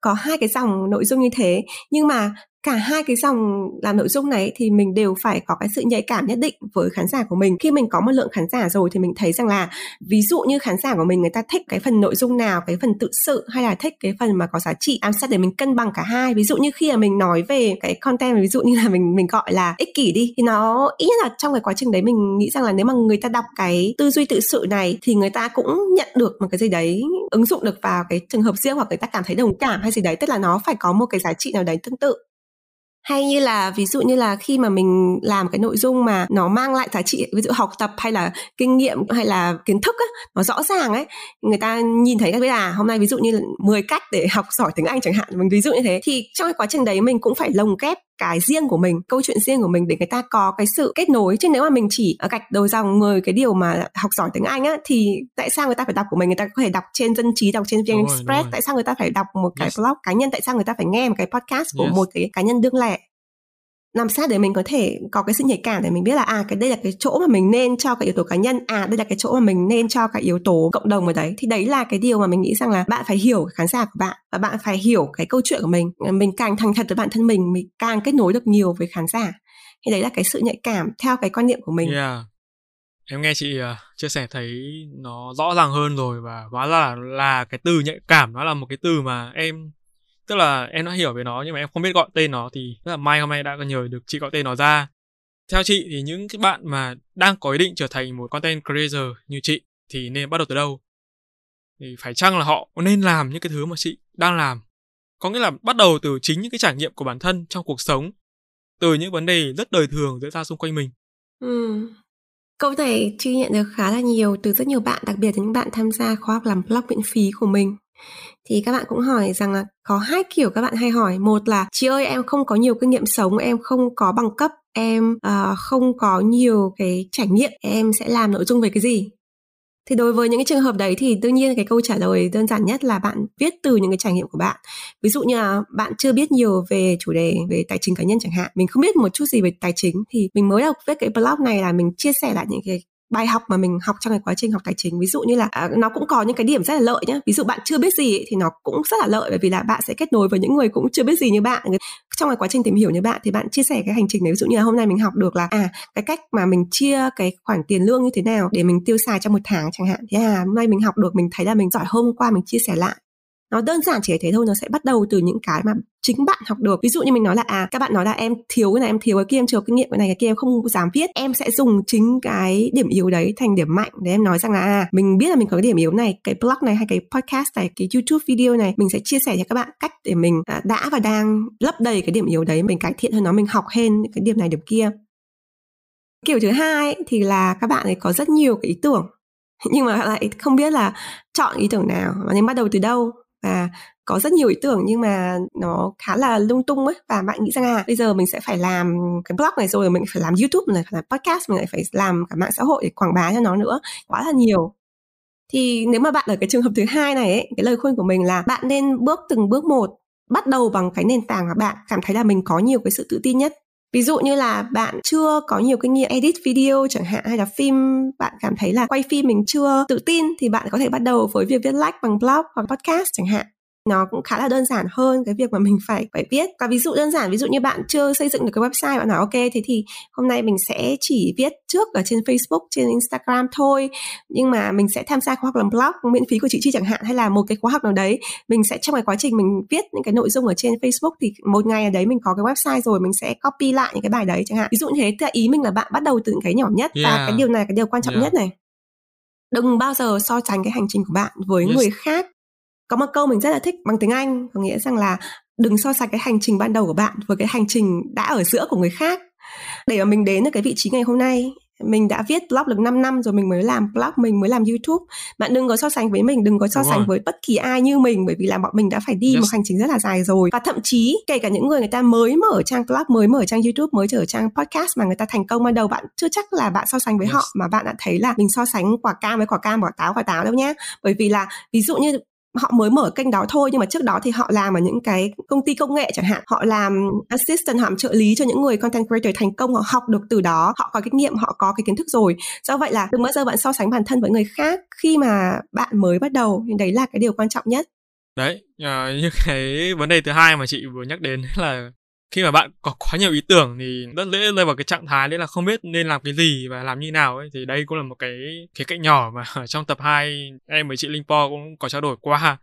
có hai cái dòng nội dung như thế. Nhưng mà cả hai cái dòng làm nội dung này thì mình đều phải có cái sự nhạy cảm nhất định với khán giả của mình. Khi mình có một lượng khán giả rồi thì mình thấy rằng là ví dụ như khán giả của mình, người ta thích cái phần nội dung nào, cái phần tự sự hay là thích cái phần mà có giá trị ám sát để mình cân bằng cả hai. Ví dụ như khi mà mình nói về cái content ví dụ như là mình mình gọi là ích kỷ đi, thì nó ít nhất là trong cái quá trình đấy mình nghĩ rằng là nếu mà người ta đọc cái tư duy tự sự này thì người ta cũng nhận được một cái gì đấy, ứng dụng được vào cái trường hợp riêng hoặc người ta cảm thấy đồng cảm hay gì đấy. Tức là nó phải có một cái giá trị nào đấy tương tự hay như là, ví dụ như là khi mà mình làm cái nội dung mà nó mang lại giá trị, ví dụ học tập hay là kinh nghiệm hay là kiến thức á, nó rõ ràng ấy, người ta nhìn thấy các biết là à, hôm nay ví dụ như 10 cách để học giỏi tiếng Anh chẳng hạn, mình ví dụ như thế, thì trong cái quá trình đấy mình cũng phải lồng ghép cái riêng của mình câu chuyện riêng của mình để người ta có cái sự kết nối. Chứ nếu mà mình chỉ gạch đầu dòng 10 cái điều mà học giỏi tiếng Anh á thì tại sao người ta phải đọc của mình? Người ta có thể đọc trên dân trí đọc trên VN Express. tại sao người ta phải đọc một cái yes. blog cá nhân? Tại sao người ta phải nghe một cái podcast của yes. một cái cá nhân đương lẻ làm sát để mình có thể có cái sự nhạy cảm để mình biết là à cái đây là cái chỗ mà mình nên cho cái yếu tố cá nhân à đây là cái chỗ mà mình nên cho cái yếu tố cộng đồng ở đấy. Thì đấy là cái điều mà mình nghĩ rằng là bạn phải hiểu khán giả của bạn và bạn phải hiểu cái câu chuyện của mình. Mình càng thành thật với bản thân mình mình càng kết nối được nhiều với khán giả. Thì đấy là cái sự nhạy cảm theo cái quan niệm của mình. Yeah. em nghe chị uh, chia sẻ thấy nó rõ ràng hơn rồi và hóa ra là, là cái từ nhạy cảm nó là một cái từ mà em tức là em đã hiểu về nó nhưng mà em không biết gọi tên nó thì rất là may hôm nay đã nhờ được chị gọi tên nó ra. Theo chị thì những cái bạn mà đang có ý định trở thành một content creator như chị thì nên bắt đầu từ đâu? Thì phải chăng là họ nên làm những cái thứ mà chị đang làm? Có nghĩa là bắt đầu từ chính những cái trải nghiệm của bản thân trong cuộc sống, từ những vấn đề rất đời thường diễn ra xung quanh mình. Ừ. câu này chị nhận được khá là nhiều từ rất nhiều bạn, đặc biệt là những bạn tham gia khóa học làm blog miễn phí của mình thì các bạn cũng hỏi rằng là có hai kiểu các bạn hay hỏi. Một là chị ơi em không có nhiều kinh nghiệm sống em không có bằng cấp em uh, không có nhiều cái trải nghiệm em sẽ làm nội dung về cái gì? Thì đối với những cái trường hợp đấy thì đương nhiên cái câu trả lời đơn giản nhất là bạn viết từ những cái trải nghiệm của bạn. Ví dụ như là bạn chưa biết nhiều về chủ đề về tài chính cá nhân chẳng hạn mình không biết một chút gì về tài chính thì mình mới đọc viết cái blog này là mình chia sẻ lại những cái bài học mà mình học trong cái quá trình học tài chính. Ví dụ như là à, nó cũng có những cái điểm rất là lợi nhé ví dụ bạn chưa biết gì thì nó cũng rất là lợi bởi vì là bạn sẽ kết nối với những người cũng chưa biết gì như bạn. Trong cái quá trình tìm hiểu như bạn thì bạn chia sẻ cái hành trình này ví dụ như là hôm nay mình học được là à cái cách mà mình chia cái khoản tiền lương như thế nào để mình tiêu xài trong một tháng chẳng hạn. Thế à hôm nay mình học được mình thấy là mình giỏi hôm qua mình chia sẻ lại nó đơn giản chỉ thế thôi, nó sẽ bắt đầu từ những cái mà chính bạn học được. Ví dụ như mình nói là à các bạn nói là em thiếu cái này, em thiếu cái kia, em chưa kinh nghiệm cái này, cái kia, em không dám viết. Em sẽ dùng chính cái điểm yếu đấy thành điểm mạnh để em nói rằng là à mình biết là mình có cái điểm yếu này, cái blog này hay cái podcast này, cái youtube video này, mình sẽ chia sẻ cho các bạn cách để mình à, đã và đang lấp đầy cái điểm yếu đấy, mình cải thiện hơn nó, mình học hơn cái điểm này, điểm kia. Kiểu thứ hai thì là các bạn ấy có rất nhiều cái ý tưởng, nhưng mà lại không biết là chọn ý tưởng nào. Và nên bắt đầu từ đâu? Và có rất nhiều ý tưởng nhưng mà nó khá là lung tung ấy và bạn nghĩ rằng à bây giờ mình sẽ phải làm cái blog này rồi mình phải làm youtube mình phải làm podcast mình lại phải làm cả mạng xã hội để quảng bá cho nó nữa. Quá là nhiều. Thì nếu mà bạn ở cái trường hợp thứ hai này ấy, cái lời khuyên của mình là bạn nên bước từng bước một bắt đầu bằng cái nền tảng mà bạn cảm thấy là mình có nhiều cái sự tự tin nhất ví dụ như là bạn chưa có nhiều kinh nghiệm edit video chẳng hạn hay là phim, bạn cảm thấy là quay phim mình chưa tự tin thì bạn có thể bắt đầu với việc viết like bằng blog hoặc podcast chẳng hạn nó cũng khá là đơn giản hơn cái việc mà mình phải phải viết và ví dụ đơn giản ví dụ như bạn chưa xây dựng được cái website bạn nói ok thế thì hôm nay mình sẽ chỉ viết trước ở trên Facebook trên Instagram thôi nhưng mà mình sẽ tham gia khóa học làm blog miễn phí của chị Chi chẳng hạn hay là một cái khóa học nào đấy mình sẽ trong cái quá trình mình viết những cái nội dung ở trên Facebook thì một ngày ở đấy mình có cái website rồi mình sẽ copy lại những cái bài đấy chẳng hạn ví dụ như thế thì ý mình là bạn bắt đầu từ những cái nhỏ nhất yeah. và cái điều này là cái điều quan trọng yeah. nhất này đừng bao giờ so sánh cái hành trình của bạn với yes. người khác có một câu mình rất là thích bằng tiếng Anh có nghĩa rằng là đừng so sánh cái hành trình ban đầu của bạn với cái hành trình đã ở giữa của người khác để mà mình đến được cái vị trí ngày hôm nay mình đã viết blog được 5 năm rồi mình mới làm blog mình mới làm youtube bạn đừng có so sánh với mình đừng có so Đúng sánh rồi. với bất kỳ ai như mình bởi vì là bọn mình đã phải đi yes. một hành trình rất là dài rồi và thậm chí kể cả những người người ta mới mở trang blog mới mở trang youtube mới trở trang podcast mà người ta thành công ban đầu bạn chưa chắc là bạn so sánh với yes. họ mà bạn đã thấy là mình so sánh quả cam với quả cam quả táo quả táo đâu nhé bởi vì là ví dụ như họ mới mở kênh đó thôi nhưng mà trước đó thì họ làm ở những cái công ty công nghệ chẳng hạn. Họ làm assistant họ làm trợ lý cho những người content creator thành công họ học được từ đó họ có kinh nghiệm họ có cái kiến thức rồi. Do vậy là đừng bao giờ bạn so sánh bản thân với người khác khi mà bạn mới bắt đầu thì đấy là cái điều quan trọng nhất. Đấy uh, như cái vấn đề thứ hai mà chị vừa nhắc đến là khi mà bạn có quá nhiều ý tưởng thì rất dễ rơi vào cái trạng thái đấy là không biết nên làm cái gì và làm như nào ấy. Thì đây cũng là một cái khía cạnh nhỏ mà trong tập 2 em với chị Linh Po cũng có trao đổi qua.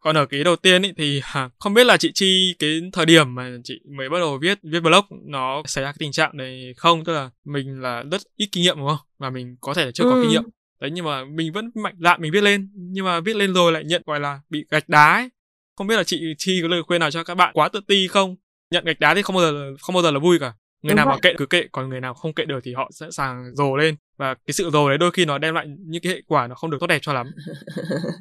Còn ở cái đầu tiên ý, thì không biết là chị chi cái thời điểm mà chị mới bắt đầu viết viết blog nó xảy ra cái tình trạng này không? Tức là mình là rất ít kinh nghiệm đúng không? Và mình có thể là chưa ừ. có kinh nghiệm. Đấy nhưng mà mình vẫn mạnh dạn mình viết lên. Nhưng mà viết lên rồi lại nhận gọi là bị gạch đá ấy. Không biết là chị chi có lời khuyên nào cho các bạn quá tự ti không nhận gạch đá thì không bao giờ không bao giờ là vui cả. Người Đúng nào vậy. mà kệ cứ kệ còn người nào không kệ được thì họ sẽ sàng rồ lên. Và cái sự rồ đấy đôi khi nó đem lại những cái hệ quả nó không được tốt đẹp cho lắm.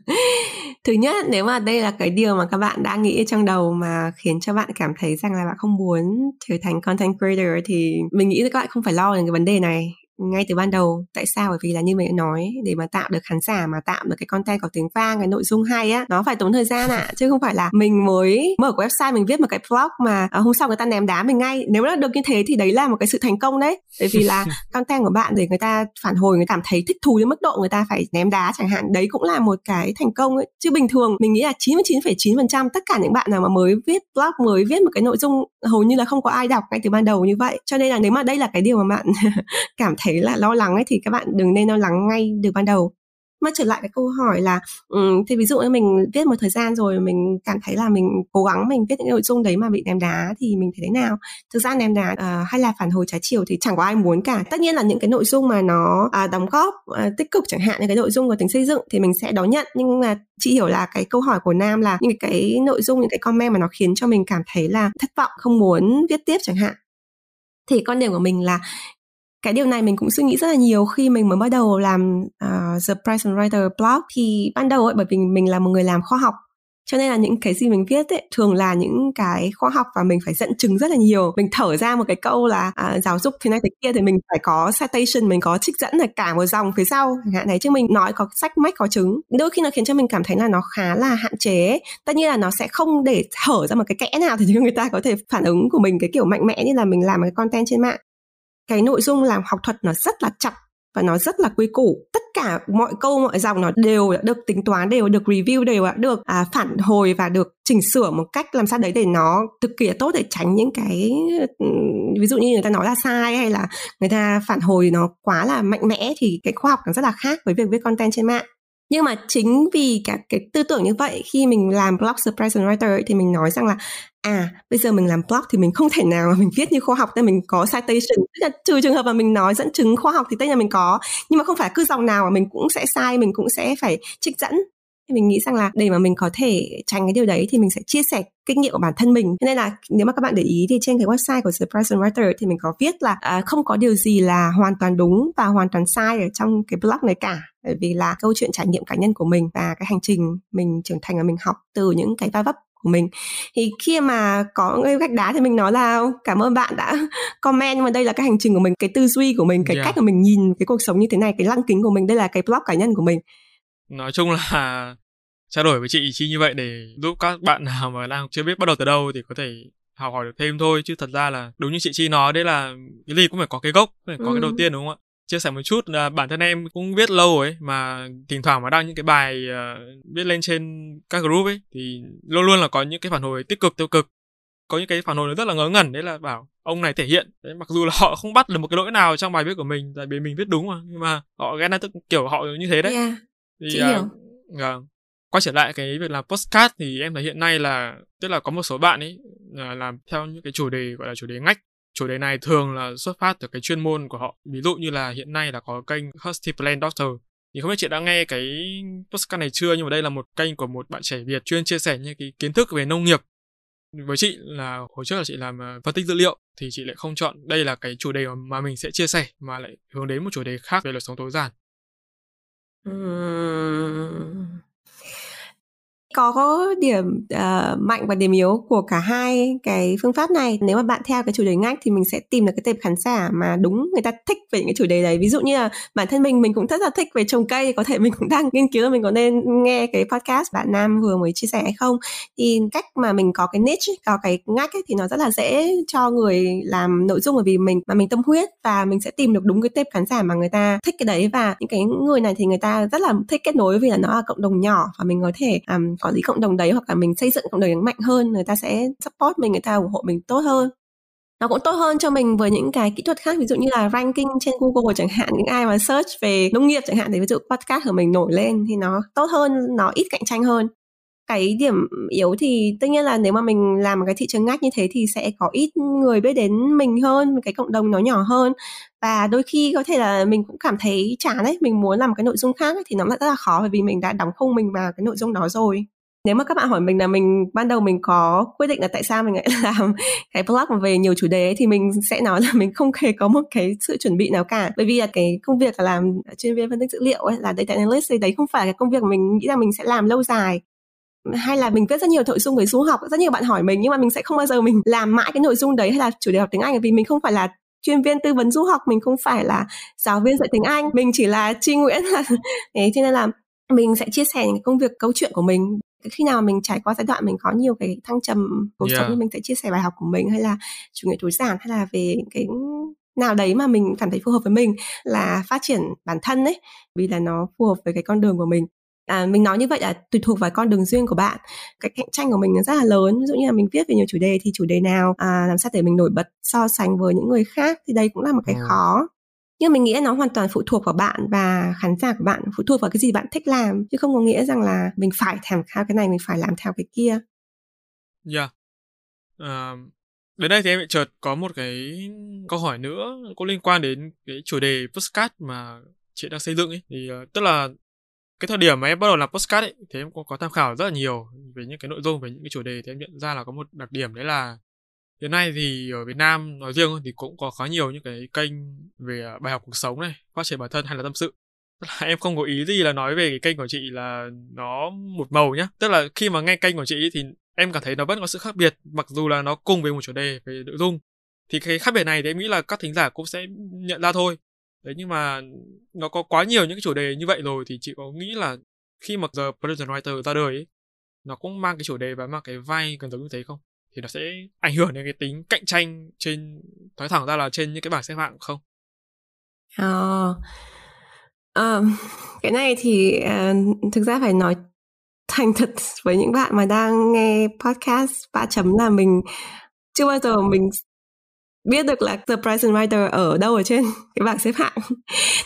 Thứ nhất nếu mà đây là cái điều mà các bạn đã nghĩ trong đầu mà khiến cho bạn cảm thấy rằng là bạn không muốn trở thành content creator thì mình nghĩ là các bạn không phải lo về cái vấn đề này ngay từ ban đầu tại sao? Bởi vì là như mình đã nói để mà tạo được khán giả mà tạo được cái content có tiếng vang cái nội dung hay á nó phải tốn thời gian ạ. À. chứ không phải là mình mới mở cái website mình viết một cái blog mà uh, hôm sau người ta ném đá mình ngay. Nếu nó được như thế thì đấy là một cái sự thành công đấy. Bởi vì là content của bạn để người ta phản hồi người cảm thấy thích thú đến mức độ người ta phải ném đá chẳng hạn đấy cũng là một cái thành công ấy. Chứ bình thường mình nghĩ là 99,9% tất cả những bạn nào mà mới viết blog mới viết một cái nội dung hầu như là không có ai đọc ngay từ ban đầu như vậy. Cho nên là nếu mà đây là cái điều mà bạn cảm thấy là lo lắng ấy thì các bạn đừng nên lo lắng ngay từ ban đầu mà trở lại cái câu hỏi là um, thì ví dụ như mình viết một thời gian rồi mình cảm thấy là mình cố gắng mình viết những nội dung đấy mà bị ném đá thì mình thấy thế nào? Thực ra ném đá uh, hay là phản hồi trái chiều thì chẳng có ai muốn cả. Tất nhiên là những cái nội dung mà nó uh, đóng góp uh, tích cực chẳng hạn như cái nội dung có tính xây dựng thì mình sẽ đón nhận. Nhưng mà chị hiểu là cái câu hỏi của nam là những cái nội dung những cái comment mà nó khiến cho mình cảm thấy là thất vọng không muốn viết tiếp chẳng hạn. Thì quan điểm của mình là cái điều này mình cũng suy nghĩ rất là nhiều khi mình mới bắt đầu làm uh, The Price Writer blog. Thì ban đầu ấy bởi vì mình là một người làm khoa học cho nên là những cái gì mình viết ấy thường là những cái khoa học và mình phải dẫn chứng rất là nhiều. Mình thở ra một cái câu là à, giáo dục thế này thế kia thì mình phải có citation mình có trích dẫn là cả một dòng phía sau. Chẳng hạn này chứ mình nói có sách mách có chứng. Đôi khi nó khiến cho mình cảm thấy là nó khá là hạn chế. Tất nhiên là nó sẽ không để thở ra một cái kẽ nào thì người ta có thể phản ứng của mình cái kiểu mạnh mẽ như là mình làm cái content trên mạng cái nội dung làm học thuật nó rất là chặt và nó rất là quy củ. Tất cả mọi câu mọi dòng nó đều đã được tính toán đều được review đều đã được à, phản hồi và được chỉnh sửa một cách làm sao đấy để nó thực kỳ tốt để tránh những cái ví dụ như người ta nói là sai hay là người ta phản hồi nó quá là mạnh mẽ thì cái khoa học nó rất là khác với việc viết content trên mạng. Nhưng mà chính vì cả cái tư tưởng như vậy khi mình làm blog surprise and writer ấy, thì mình nói rằng là à bây giờ mình làm blog thì mình không thể nào mà mình viết như khoa học nên mình có citation. Tức là trừ trường hợp mà mình nói dẫn chứng khoa học thì tất nhiên mình có. Nhưng mà không phải cứ dòng nào mà mình cũng sẽ sai mình cũng sẽ phải trích dẫn. Thì mình nghĩ rằng là để mà mình có thể tránh cái điều đấy thì mình sẽ chia sẻ kinh nghiệm của bản thân mình. Nên là nếu mà các bạn để ý thì trên cái website của The Present Writer thì mình có viết là à, không có điều gì là hoàn toàn đúng và hoàn toàn sai ở trong cái blog này cả. Bởi vì là câu chuyện trải nghiệm cá nhân của mình và cái hành trình mình trưởng thành và mình học từ những cái va vấp của mình thì khi mà có cái gạch đá thì mình nói là cảm ơn bạn đã comment nhưng mà đây là cái hành trình của mình cái tư duy của mình cái yeah. cách mà mình nhìn cái cuộc sống như thế này cái lăng kính của mình đây là cái blog cá nhân của mình nói chung là trao đổi với chị chi như vậy để giúp các bạn nào mà đang chưa biết bắt đầu từ đâu thì có thể học hỏi được thêm thôi chứ thật ra là đúng như chị chi nói đấy là cái gì cũng phải có cái gốc phải có ừ. cái đầu tiên đúng không ạ chia sẻ một chút là bản thân em cũng viết lâu ấy mà thỉnh thoảng mà đăng những cái bài uh, viết lên trên các group ấy thì luôn luôn là có những cái phản hồi tích cực tiêu cực. Có những cái phản hồi nó rất là ngớ ngẩn đấy là bảo ông này thể hiện. Đấy, mặc dù là họ không bắt được một cái lỗi nào trong bài viết của mình tại vì mình viết đúng mà nhưng mà họ ghen tức kiểu họ như thế đấy. Yeah, thì, chị uh, hiểu. Uh, quay trở lại cái việc làm postcard thì em thấy hiện nay là tức là có một số bạn ấy uh, làm theo những cái chủ đề gọi là chủ đề ngách chủ đề này thường là xuất phát từ cái chuyên môn của họ. Ví dụ như là hiện nay là có kênh Husty Plan Doctor. Thì không biết chị đã nghe cái podcast này chưa? Nhưng mà đây là một kênh của một bạn trẻ Việt chuyên chia sẻ những cái kiến thức về nông nghiệp. Với chị là, hồi trước là chị làm ờ, phân tích dữ liệu, thì chị lại không chọn đây là cái chủ đề mà mình sẽ chia sẻ, mà lại hướng đến một chủ đề khác về đời sống tối giản có điểm uh, mạnh và điểm yếu của cả hai cái phương pháp này. Nếu mà bạn theo cái chủ đề ngách thì mình sẽ tìm được cái tệp khán giả mà đúng người ta thích về những cái chủ đề đấy. Ví dụ như là bản thân mình mình cũng rất là thích về trồng cây có thể mình cũng đang nghiên cứu mình có nên nghe cái podcast bạn nam vừa mới chia sẻ hay không. Thì cách mà mình có cái niche có cái ngách ấy, thì nó rất là dễ cho người làm nội dung bởi vì mình mà mình tâm huyết và mình sẽ tìm được đúng cái tệp khán giả mà người ta thích cái đấy. Và những cái người này thì người ta rất là thích kết nối vì là nó là cộng đồng nhỏ và mình có thể um, có lý cộng đồng đấy hoặc là mình xây dựng cộng đồng mạnh hơn người ta sẽ support mình người ta ủng hộ mình tốt hơn. Nó cũng tốt hơn cho mình với những cái kỹ thuật khác ví dụ như là ranking trên Google chẳng hạn những ai mà search về nông nghiệp chẳng hạn thì ví dụ podcast của mình nổi lên thì nó tốt hơn nó ít cạnh tranh hơn. Cái điểm yếu thì tất nhiên là nếu mà mình làm một cái thị trường ngách như thế thì sẽ có ít người biết đến mình hơn cái cộng đồng nó nhỏ hơn. Và đôi khi có thể là mình cũng cảm thấy chán ấy mình muốn làm cái nội dung khác ấy, thì nó lại rất là khó bởi vì mình đã đóng khung mình vào cái nội dung đó rồi nếu mà các bạn hỏi mình là mình ban đầu mình có quyết định là tại sao mình lại làm cái blog về nhiều chủ đề ấy, thì mình sẽ nói là mình không hề có một cái sự chuẩn bị nào cả. Bởi vì là cái công việc là làm chuyên viên phân tích dữ liệu ấy là data analyst thì đấy không phải là cái công việc mình nghĩ là mình sẽ làm lâu dài. Hay là mình viết rất nhiều nội dung về du học rất nhiều bạn hỏi mình nhưng mà mình sẽ không bao giờ mình làm mãi cái nội dung đấy hay là chủ đề học tiếng anh vì mình không phải là chuyên viên tư vấn du học mình không phải là giáo viên dạy tiếng anh. Mình chỉ là tri nguyễn thế nên là mình sẽ chia sẻ những công việc câu chuyện của mình khi nào mình trải qua giai đoạn mình có nhiều cái thăng trầm cuộc yeah. sống thì mình sẽ chia sẻ bài học của mình hay là chủ nghĩa tối giản hay là về cái nào đấy mà mình cảm thấy phù hợp với mình là phát triển bản thân ấy vì là nó phù hợp với cái con đường của mình à, mình nói như vậy là tùy thuộc vào con đường duyên của bạn cái cạnh tranh của mình nó rất là lớn ví dụ như là mình viết về nhiều chủ đề thì chủ đề nào à, làm sao để mình nổi bật so sánh với những người khác thì đây cũng là một cái ừ. khó nhưng mình nghĩ nó hoàn toàn phụ thuộc vào bạn và khán giả của bạn phụ thuộc vào cái gì bạn thích làm chứ không có nghĩa rằng là mình phải thèm khao cái này mình phải làm theo cái kia dạ yeah. uh, đến đây thì em chợt có một cái câu hỏi nữa có liên quan đến cái chủ đề postcard mà chị đang xây dựng ấy thì uh, tức là cái thời điểm mà em bắt đầu làm postcard ấy thì em cũng có tham khảo rất là nhiều về những cái nội dung về những cái chủ đề thì em nhận ra là có một đặc điểm đấy là hiện nay thì ở Việt Nam nói riêng thì cũng có khá nhiều những cái kênh về à, bài học cuộc sống này phát triển bản thân hay là tâm sự. Tức là em không có ý gì là nói về cái kênh của chị là nó một màu nhá. Tức là khi mà nghe kênh của chị thì em cảm thấy nó vẫn có sự khác biệt mặc dù là nó cùng về một chủ đề về nội dung. Thì cái khác biệt này thì em nghĩ là các thính giả cũng sẽ nhận ra thôi. Đấy nhưng mà nó có quá nhiều những cái chủ đề như vậy rồi thì chị có nghĩ là khi mà giờ Production Writer ra đời ấy, nó cũng mang cái chủ đề và mang cái vai gần giống như thế không? Thì nó sẽ ảnh hưởng đến cái tính cạnh tranh trên nói thẳng ra là trên những cái bảng xếp hạng không? À, à, cái này thì à, thực ra phải nói thành thật với những bạn mà đang nghe podcast ba chấm là mình chưa bao giờ mình biết được là The Price and Writer ở đâu ở trên cái bảng xếp hạng.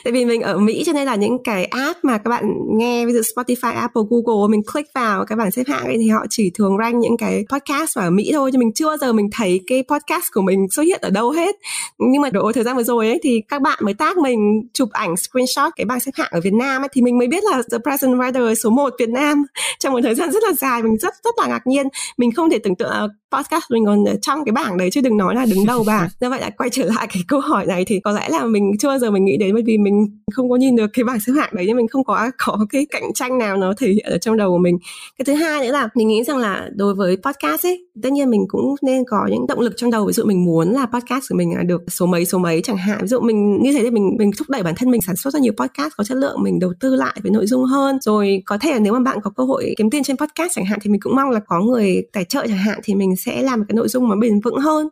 Tại vì mình ở Mỹ cho nên là những cái app mà các bạn nghe ví dụ Spotify, Apple, Google mình click vào cái bảng xếp hạng ấy thì họ chỉ thường rank những cái podcast ở Mỹ thôi. Chứ mình chưa bao giờ mình thấy cái podcast của mình xuất hiện ở đâu hết. Nhưng mà độ thời gian vừa rồi ấy thì các bạn mới tag mình chụp ảnh screenshot cái bảng xếp hạng ở Việt Nam ấy thì mình mới biết là The Price and Writer số 1 Việt Nam. Trong một thời gian rất là dài mình rất rất là ngạc nhiên. Mình không thể tưởng tượng à, podcast mình còn trong cái bảng đấy chứ đừng nói là đứng đầu bảng. Do vậy lại quay trở lại cái câu hỏi này thì có lẽ là mình chưa bao giờ mình nghĩ đến bởi vì mình không có nhìn được cái bảng xếp hạng đấy nhưng mình không có có cái cạnh tranh nào nó thể hiện ở trong đầu của mình. Cái thứ hai nữa là mình nghĩ rằng là đối với podcast ấy tất nhiên mình cũng nên có những động lực trong đầu. Ví dụ mình muốn là podcast của mình được số mấy số mấy chẳng hạn. Ví dụ mình như thế thì mình mình thúc đẩy bản thân mình sản xuất ra nhiều podcast có chất lượng mình đầu tư lại với nội dung hơn. Rồi có thể là nếu mà bạn có cơ hội kiếm tiền trên podcast chẳng hạn thì mình cũng mong là có người tài trợ chẳng hạn thì mình sẽ làm cái nội dung mà bền vững hơn.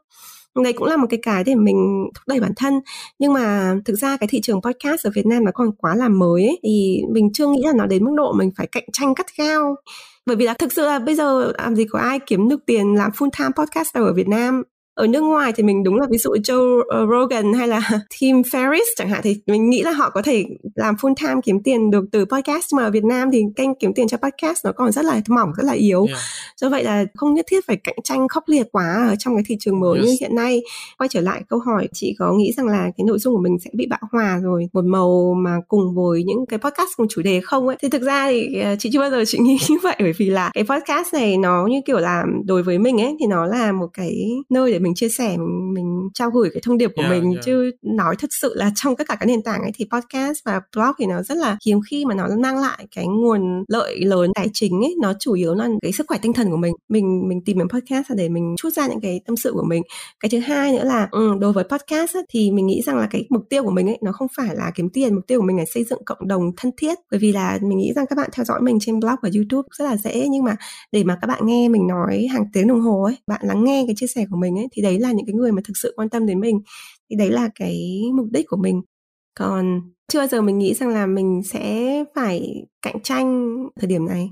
Đây cũng là một cái cái để mình thúc đẩy bản thân. Nhưng mà thực ra cái thị trường podcast ở Việt Nam nó còn quá là mới ấy, thì mình chưa nghĩ là nó đến mức độ mình phải cạnh tranh cắt gao. Bởi vì là thực sự là bây giờ làm gì có ai kiếm được tiền làm full time podcaster ở Việt Nam ở nước ngoài thì mình đúng là ví dụ Joe ờ, Rogan hay là Tim Ferriss chẳng hạn thì mình nghĩ là họ có thể làm full time kiếm tiền được từ podcast mà ở Việt Nam thì kênh kiếm tiền cho podcast nó còn rất là mỏng rất là yếu yeah. do vậy là không nhất thiết phải cạnh tranh khốc liệt quá ở trong cái thị trường mới yes. như hiện nay quay trở lại câu hỏi chị có nghĩ rằng là cái nội dung của mình sẽ bị bão hòa rồi một màu mà cùng với những cái podcast cùng chủ đề không ấy thì thực ra thì ờ, chị chưa bao giờ chị nghĩ như vậy bởi vì là cái podcast này nó như kiểu là đối với mình ấy thì nó là một cái nơi để mình mình chia sẻ mình, mình trao gửi cái thông điệp của yeah, mình yeah. chứ nói thật sự là trong tất cả các nền tảng ấy thì podcast và blog thì nó rất là hiếm khi mà nó mang lại cái nguồn lợi lớn tài chính ấy. Nó chủ yếu là cái sức khỏe tinh thần của mình. Mình mình tìm đến podcast là để mình chút ra những cái tâm sự của mình. Cái thứ hai nữa là ừ, đối với podcast ấy, thì mình nghĩ rằng là cái mục tiêu của mình ấy nó không phải là kiếm tiền. Mục tiêu của mình là xây dựng cộng đồng thân thiết. Bởi vì là mình nghĩ rằng các bạn theo dõi mình trên blog và youtube rất là dễ. Nhưng mà để mà các bạn nghe mình nói hàng tiếng đồng hồ ấy bạn lắng nghe cái chia sẻ của mình ấy thì đấy là những cái người mà thực sự quan tâm đến mình. Thì đấy là cái mục đích của mình. Còn chưa bao giờ mình nghĩ rằng là mình sẽ phải cạnh tranh thời điểm này.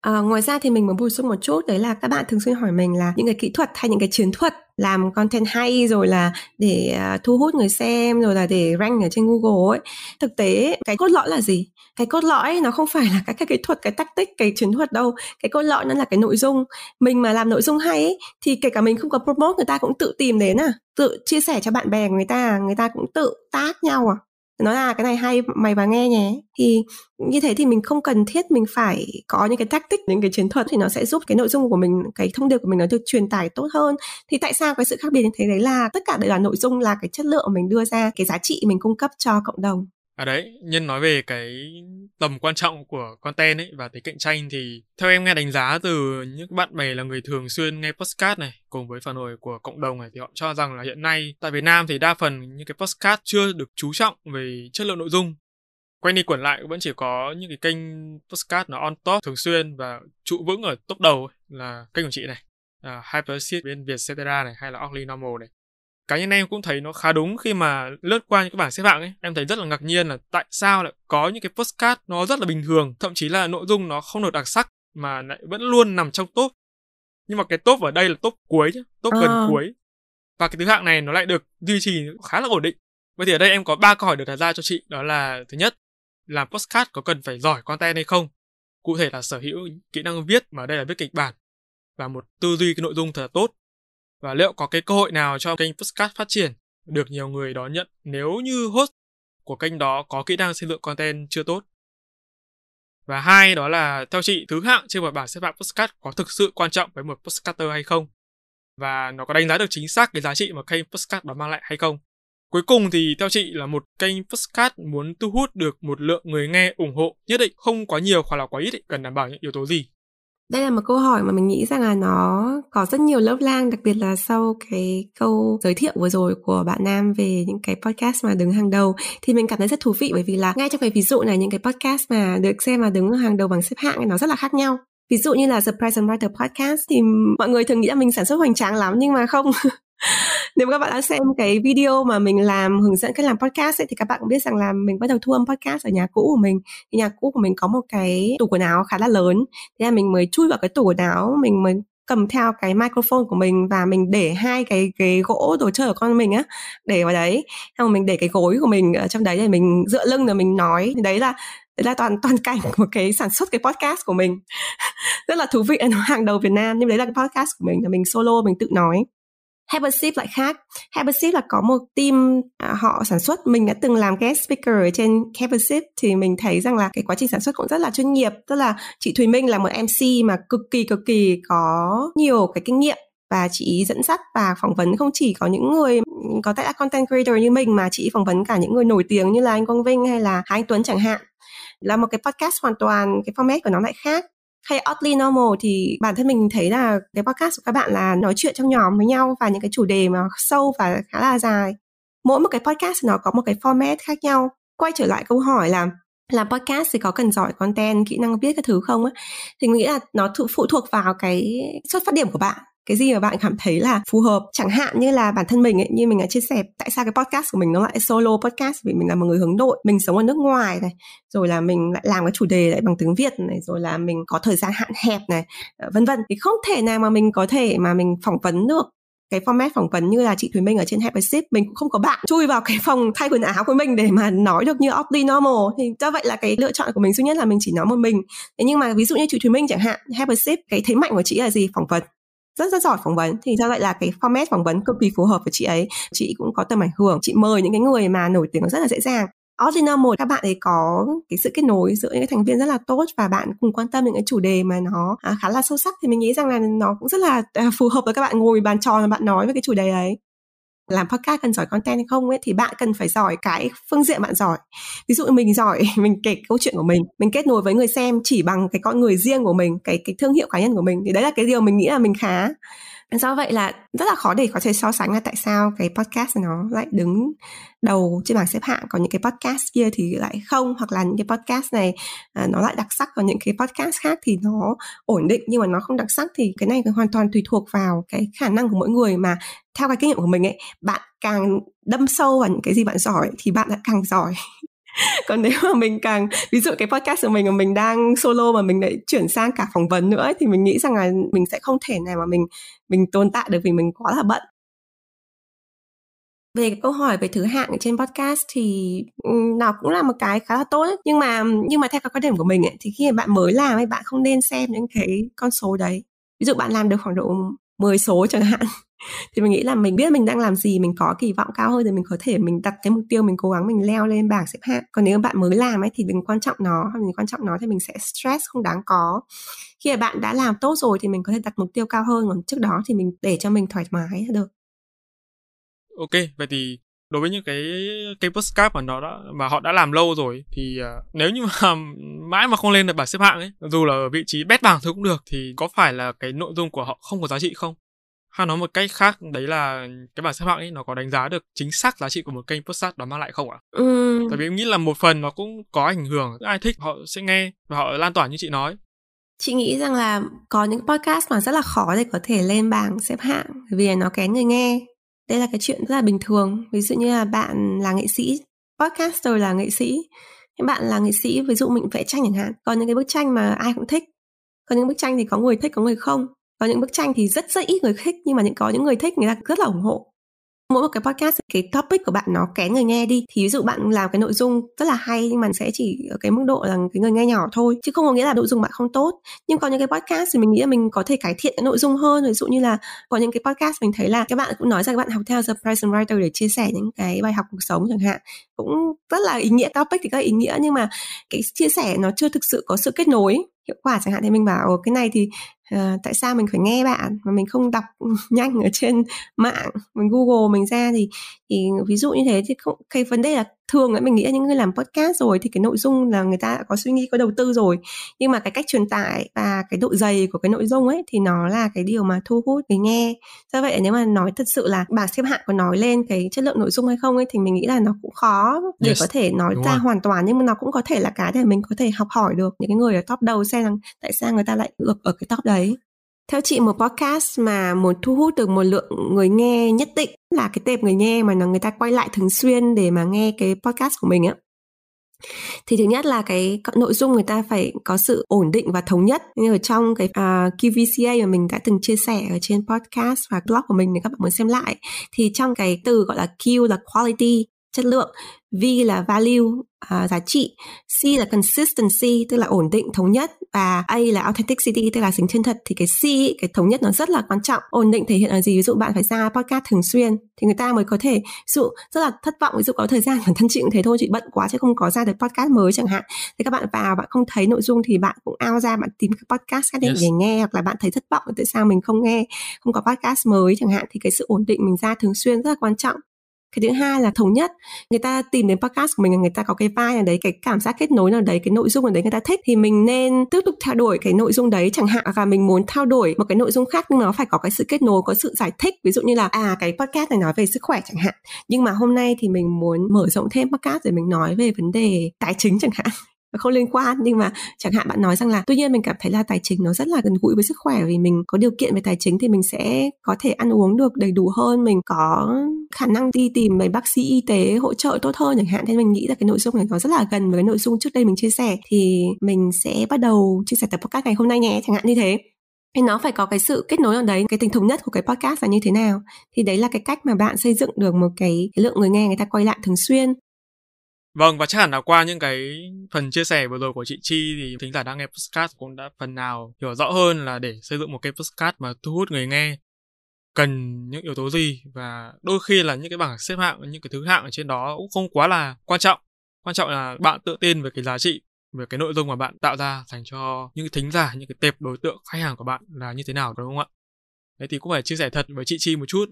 À, ngoài ra thì mình muốn bổ sung một chút đấy là các bạn thường xuyên hỏi mình là những cái kỹ thuật hay những cái chiến thuật làm content hay rồi là để uh, thu hút người xem rồi là để rank ở trên Google ấy. Thực tế cái cốt lõi là gì? Cái cốt lõi nó không phải là các cái kỹ thuật, cái tactic, cái chiến thuật đâu. Cái cốt lõi nó là cái nội dung. Mình mà làm nội dung hay ấy, thì kể cả mình không có promote người ta cũng tự tìm đến à, tự chia sẻ cho bạn bè người ta, người ta cũng tự tác nhau à nói là cái này hay, mày vào nghe nhé. Thì như thế thì mình không cần thiết mình phải có những cái tactic, những cái chiến thuật thì nó sẽ giúp cái nội dung của mình, cái thông điệp của mình nó được truyền tải tốt hơn. Thì tại sao cái sự khác biệt như thế đấy là tất cả đều là nội dung là cái chất lượng mình đưa ra, cái giá trị mình cung cấp cho cộng đồng? À đấy, nhân nói về cái tầm quan trọng của content ấy và tính cạnh tranh thì theo em nghe đánh giá từ những bạn bè là người thường xuyên nghe podcast này cùng với phản hồi của cộng đồng này thì họ cho rằng là hiện nay tại Việt Nam thì đa phần những cái podcast chưa được chú trọng về chất lượng nội dung. Quay đi quẩn lại vẫn chỉ có những cái kênh podcast nó on top thường xuyên và trụ vững ở top đầu là kênh của chị này. À, uh, Hyperseed bên Vietcetera này hay là Orly Normal này cá nhân em cũng thấy nó khá đúng khi mà lướt qua những cái bảng xếp hạng ấy. Em thấy rất là ngạc nhiên là tại sao lại có những cái postcard nó rất là bình thường thậm chí là nội dung nó không được đặc sắc mà lại vẫn luôn nằm trong top. Nhưng mà cái top ở đây là top cuối chứ top à. gần ờ. cuối. Và cái thứ hạng này nó lại được duy trì khá là ổn định. Vậy thì ở đây em có ba câu hỏi được đặt ra cho chị đó là thứ nhất làm postcard có cần phải giỏi content hay không? Cụ thể là sở hữu kỹ năng viết mà đây là viết kịch bản. Và một tư duy cái nội dung thật là tốt và liệu có cái cơ hội nào cho kênh podcast phát triển được nhiều người đón nhận nếu như host của kênh đó có kỹ năng xây dựng content chưa tốt. Và hai đó là theo chị thứ hạng trên một bảng xếp hạng podcast có thực sự quan trọng với một podcaster hay không? Và nó có đánh giá được chính xác cái giá trị mà kênh podcast đó mang lại hay không? Cuối cùng thì theo chị là một kênh podcast muốn thu hút được một lượng người nghe ủng hộ nhất định không quá nhiều hoặc là quá ít ý, cần đảm bảo những yếu tố gì? Đây là một câu hỏi mà mình nghĩ rằng là nó có rất nhiều lớp lang, đặc biệt là sau cái câu giới thiệu vừa rồi của bạn Nam về những cái podcast mà đứng hàng đầu thì mình cảm thấy rất thú vị bởi vì là ngay trong cái ví dụ này những cái podcast mà được xem mà đứng hàng đầu bằng xếp hạng nó rất là khác nhau. Ví dụ như là The Present Writer Podcast thì mọi người thường nghĩ là mình sản xuất hoành tráng lắm nhưng mà không nếu các bạn đã xem cái video mà mình làm hướng dẫn cách làm podcast ấy, thì các bạn cũng biết rằng là mình bắt đầu thu âm podcast ở nhà cũ của mình. Thì nhà cũ của mình có một cái tủ quần áo khá là lớn. Thế là mình mới chui vào cái tủ quần áo mình mới cầm theo cái microphone của mình và mình để hai cái ghế gỗ đồ chơi của con mình á để vào đấy. Xong rồi mình để cái gối của mình ở trong đấy để mình dựa lưng rồi mình nói. Đấy là đấy là toàn toàn cảnh của cái sản xuất cái podcast của mình. Rất là thú vị nó hàng đầu Việt Nam nhưng đấy là cái podcast của mình là mình solo mình tự nói. Habership lại khác. Habership là có một team à, họ sản xuất. Mình đã từng làm guest speaker ở trên Habership thì mình thấy rằng là cái quá trình sản xuất cũng rất là chuyên nghiệp. Tức là chị Thùy Minh là một MC mà cực kỳ cực kỳ có nhiều cái kinh nghiệm và chị dẫn dắt và phỏng vấn không chỉ có những người có thể là content creator như mình mà chị phỏng vấn cả những người nổi tiếng như là anh Quang Vinh hay là Hà Anh Tuấn chẳng hạn là một cái podcast hoàn toàn cái format của nó lại khác hay Oddly Normal thì bản thân mình thấy là cái podcast của các bạn là nói chuyện trong nhóm với nhau và những cái chủ đề mà sâu và khá là dài. Mỗi một cái podcast nó có một cái format khác nhau. Quay trở lại câu hỏi là làm podcast thì có cần giỏi content, kỹ năng viết các thứ không á? Thì mình nghĩ là nó phụ thuộc vào cái xuất phát điểm của bạn cái gì mà bạn cảm thấy là phù hợp. Chẳng hạn như là bản thân mình ấy, như mình đã chia sẻ tại sao cái podcast của mình nó lại solo podcast? Vì mình là một người hướng nội mình sống ở nước ngoài này rồi là mình lại làm cái chủ đề lại bằng tiếng việt này rồi là mình có thời gian hạn hẹp này ờ, vân vân. Thì không thể nào mà mình có thể mà mình phỏng vấn được cái format phỏng vấn như là chị Thùy Minh ở trên Happy Ship mình cũng không có bạn chui vào cái phòng thay quần áo của mình để mà nói được như Opti Normal. Thì do vậy là cái lựa chọn của mình duy nhất là mình chỉ nói một mình. Thế nhưng mà ví dụ như chị Thùy Minh chẳng hạn Happy Ship cái thế mạnh của chị là gì? Phỏng vấn rất rất giỏi phỏng vấn. Thì do vậy là cái format phỏng vấn cực kỳ phù hợp với chị ấy? Chị cũng có tầm ảnh hưởng. Chị mời những cái người mà nổi tiếng rất là dễ dàng. Ordinal một các bạn ấy có cái sự kết nối giữa những cái thành viên rất là tốt và bạn cùng quan tâm những cái chủ đề mà nó à, khá là sâu sắc. Thì mình nghĩ rằng là nó cũng rất là à, phù hợp với các bạn ngồi bàn tròn và bạn nói về cái chủ đề ấy làm podcast cần giỏi content hay không ấy thì bạn cần phải giỏi cái phương diện bạn giỏi. Ví dụ mình giỏi mình kể câu chuyện của mình mình kết nối với người xem chỉ bằng cái con người riêng của mình cái cái thương hiệu cá nhân của mình thì đấy là cái điều mình nghĩ là mình khá. Do vậy là rất là khó để có thể so sánh là tại sao cái podcast nó lại đứng đầu trên bảng xếp hạng. Còn những cái podcast kia thì lại không hoặc là những cái podcast này à, nó lại đặc sắc. Còn những cái podcast khác thì nó ổn định nhưng mà nó không đặc sắc thì cái này hoàn toàn tùy thuộc vào cái khả năng của mỗi người mà theo cái kinh nghiệm của mình ấy bạn càng đâm sâu vào những cái gì bạn giỏi thì bạn lại càng giỏi. Còn nếu mà mình càng ví dụ cái podcast của mình mà mình đang solo mà mình lại chuyển sang cả phỏng vấn nữa thì mình nghĩ rằng là mình sẽ không thể nào mà mình mình tồn tại được vì mình quá là bận. Về cái câu hỏi về thứ hạng trên podcast thì ừ, nó cũng là một cái khá là tốt ấy. nhưng mà nhưng mà theo cái quan điểm của mình ấy, thì khi mà bạn mới làm ấy bạn không nên xem những cái con số đấy. Ví dụ bạn làm được khoảng độ 10 số chẳng hạn thì mình nghĩ là mình biết mình đang làm gì mình có kỳ vọng cao hơn thì mình có thể mình đặt cái mục tiêu mình cố gắng mình leo lên bảng xếp hạng. Còn nếu bạn mới làm ấy thì đừng quan trọng nó mình quan trọng nó thì mình sẽ stress không đáng có. Khi mà bạn đã làm tốt rồi thì mình có thể đặt mục tiêu cao hơn còn trước đó thì mình để cho mình thoải mái được. Ok vậy thì đối với những cái cái postcard mà nó đã mà họ đã làm lâu rồi thì uh, nếu như mà mãi mà không lên được bảng xếp hạng ấy dù là ở vị trí bét bảng thôi cũng được thì có phải là cái nội dung của họ không có giá trị không? Hay nói một cách khác đấy là cái bảng xếp hạng ấy nó có đánh giá được chính xác giá trị của một kênh podcast đó mang lại không ạ? Ừ. Tại vì em nghĩ là một phần nó cũng có ảnh hưởng, ai thích họ sẽ nghe và họ lan tỏa như chị nói. Chị nghĩ rằng là có những podcast mà rất là khó để có thể lên bảng xếp hạng vì nó kén người nghe đây là cái chuyện rất là bình thường ví dụ như là bạn là nghệ sĩ podcaster là nghệ sĩ những bạn là nghệ sĩ ví dụ mình vẽ tranh chẳng hạn còn những cái bức tranh mà ai cũng thích còn những bức tranh thì có người thích có người không có những bức tranh thì rất rất ít người thích, nhưng mà những, có những người thích người ta rất là ủng hộ. Mỗi một cái podcast, cái topic của bạn nó kén người nghe đi. Thì ví dụ bạn làm cái nội dung rất là hay, nhưng mà sẽ chỉ ở cái mức độ là cái người nghe nhỏ thôi, chứ không có nghĩa là nội dung bạn không tốt. Nhưng có những cái podcast thì mình nghĩ là mình có thể cải thiện cái nội dung hơn. Ví dụ như là có những cái podcast mình thấy là các bạn cũng nói rằng các bạn học theo The Present Writer để chia sẻ những cái bài học cuộc sống chẳng hạn. Cũng rất là ý nghĩa, topic thì các ý nghĩa, nhưng mà cái chia sẻ nó chưa thực sự có sự kết nối, hiệu quả chẳng hạn. Thì mình bảo cái này thì uh, tại sao mình phải nghe bạn mà mình không đọc nhanh ở trên mạng mình google mình ra thì thì ví dụ như thế thì không cái vấn đề là thường ấy mình nghĩ là những người làm podcast rồi thì cái nội dung là người ta đã có suy nghĩ có đầu tư rồi nhưng mà cái cách truyền tải và cái độ dày của cái nội dung ấy thì nó là cái điều mà thu hút người nghe do vậy nếu mà nói thật sự là bảng xếp hạng có nói lên cái chất lượng nội dung hay không ấy thì mình nghĩ là nó cũng khó để yes. có thể nói Đúng ra rồi. hoàn toàn nhưng mà nó cũng có thể là cái để mình có thể học hỏi được những cái người ở top đầu xem rằng tại sao người ta lại được ở cái top đấy theo chị một podcast mà muốn thu hút được một lượng người nghe nhất định là cái tệp người nghe mà nó người ta quay lại thường xuyên để mà nghe cái podcast của mình á. Thì thứ nhất là cái nội dung người ta phải có sự ổn định và thống nhất. Như ở trong cái à, uh, QVCA mà mình đã từng chia sẻ ở trên podcast và blog của mình để các bạn muốn xem lại thì trong cái từ gọi là Q là quality chất lượng V là value uh, giá trị C là consistency tức là ổn định thống nhất và A là authenticity tức là tính chân thật. Thì cái C cái thống nhất nó rất là quan trọng. Ổn định thể hiện là gì? Ví dụ bạn phải ra podcast thường xuyên thì người ta mới có thể ví dụ rất là thất vọng ví dụ có thời gian bản thân chị cũng thế thôi chị bận quá chứ không có ra được podcast mới chẳng hạn. Thì các bạn vào bạn không thấy nội dung thì bạn cũng ao ra bạn tìm cái podcast khác yes. để nghe hoặc là bạn thấy thất vọng tại sao mình không nghe không có podcast mới chẳng hạn. Thì cái sự ổn định mình ra thường xuyên rất là quan trọng cái thứ hai là thống nhất. Người ta tìm đến podcast của mình là người ta có cái vai nào đấy, cái cảm giác kết nối nào đấy, cái nội dung nào đấy người ta thích thì mình nên tiếp tục theo đuổi cái nội dung đấy chẳng hạn. Và mình muốn theo đuổi một cái nội dung khác nhưng nó phải có cái sự kết nối, có sự giải thích. Ví dụ như là à cái podcast này nói về sức khỏe chẳng hạn. Nhưng mà hôm nay thì mình muốn mở rộng thêm podcast để mình nói về vấn đề tài chính chẳng hạn không liên quan nhưng mà chẳng hạn bạn nói rằng là tuy nhiên mình cảm thấy là tài chính nó rất là gần gũi với sức khỏe vì mình có điều kiện về tài chính thì mình sẽ có thể ăn uống được đầy đủ hơn mình có khả năng đi tìm mấy bác sĩ y tế hỗ trợ tốt hơn chẳng hạn. Thế mình nghĩ là cái nội dung này nó rất là gần với cái nội dung trước đây mình chia sẻ thì mình sẽ bắt đầu chia sẻ tập podcast ngày hôm nay nhé chẳng hạn như thế. Thì nó phải có cái sự kết nối ở đấy cái tình thống nhất của cái podcast là như thế nào. Thì đấy là cái cách mà bạn xây dựng được một cái, cái lượng người nghe người ta quay lại thường xuyên. Vâng và chắc hẳn là qua những cái phần chia sẻ vừa rồi của chị Chi thì thính giả đang nghe podcast cũng đã phần nào hiểu rõ hơn là để xây dựng một cái podcast mà thu hút người nghe cần những yếu tố gì. Và đôi khi là những cái bảng xếp hạng, những cái thứ hạng ở trên đó cũng không quá là quan trọng. Quan trọng là bạn tự tin về cái giá trị, về cái nội dung mà bạn tạo ra dành cho những thính giả, những cái tệp đối tượng, khách hàng của bạn là như thế nào, đúng không ạ? Đấy thì cũng phải chia sẻ thật với chị chi một chút,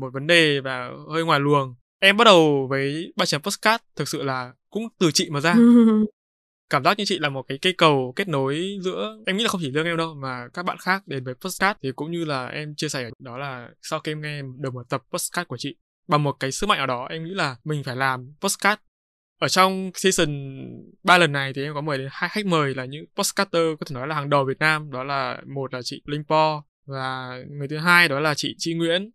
một vấn đề và hơi ngoài luồng em bắt đầu với ba chấm postcard thực sự là cũng từ chị mà ra. Cảm giác như chị là một cái cây cầu kết nối giữa em nghĩ là không chỉ riêng em đâu mà các bạn khác đến với postcard thì cũng như là em chia sẻ đó là sau khi em nghe được một tập postcard của chị bằng một cái sức mạnh ở đó em nghĩ là mình phải làm postcard. Ở trong season 3 lần này thì em có mời đến hai khách mời là những postcarder có thể nói là hàng đầu Việt Nam đó là một là chị Linh Po và người thứ hai đó là chị Chi Nguyễn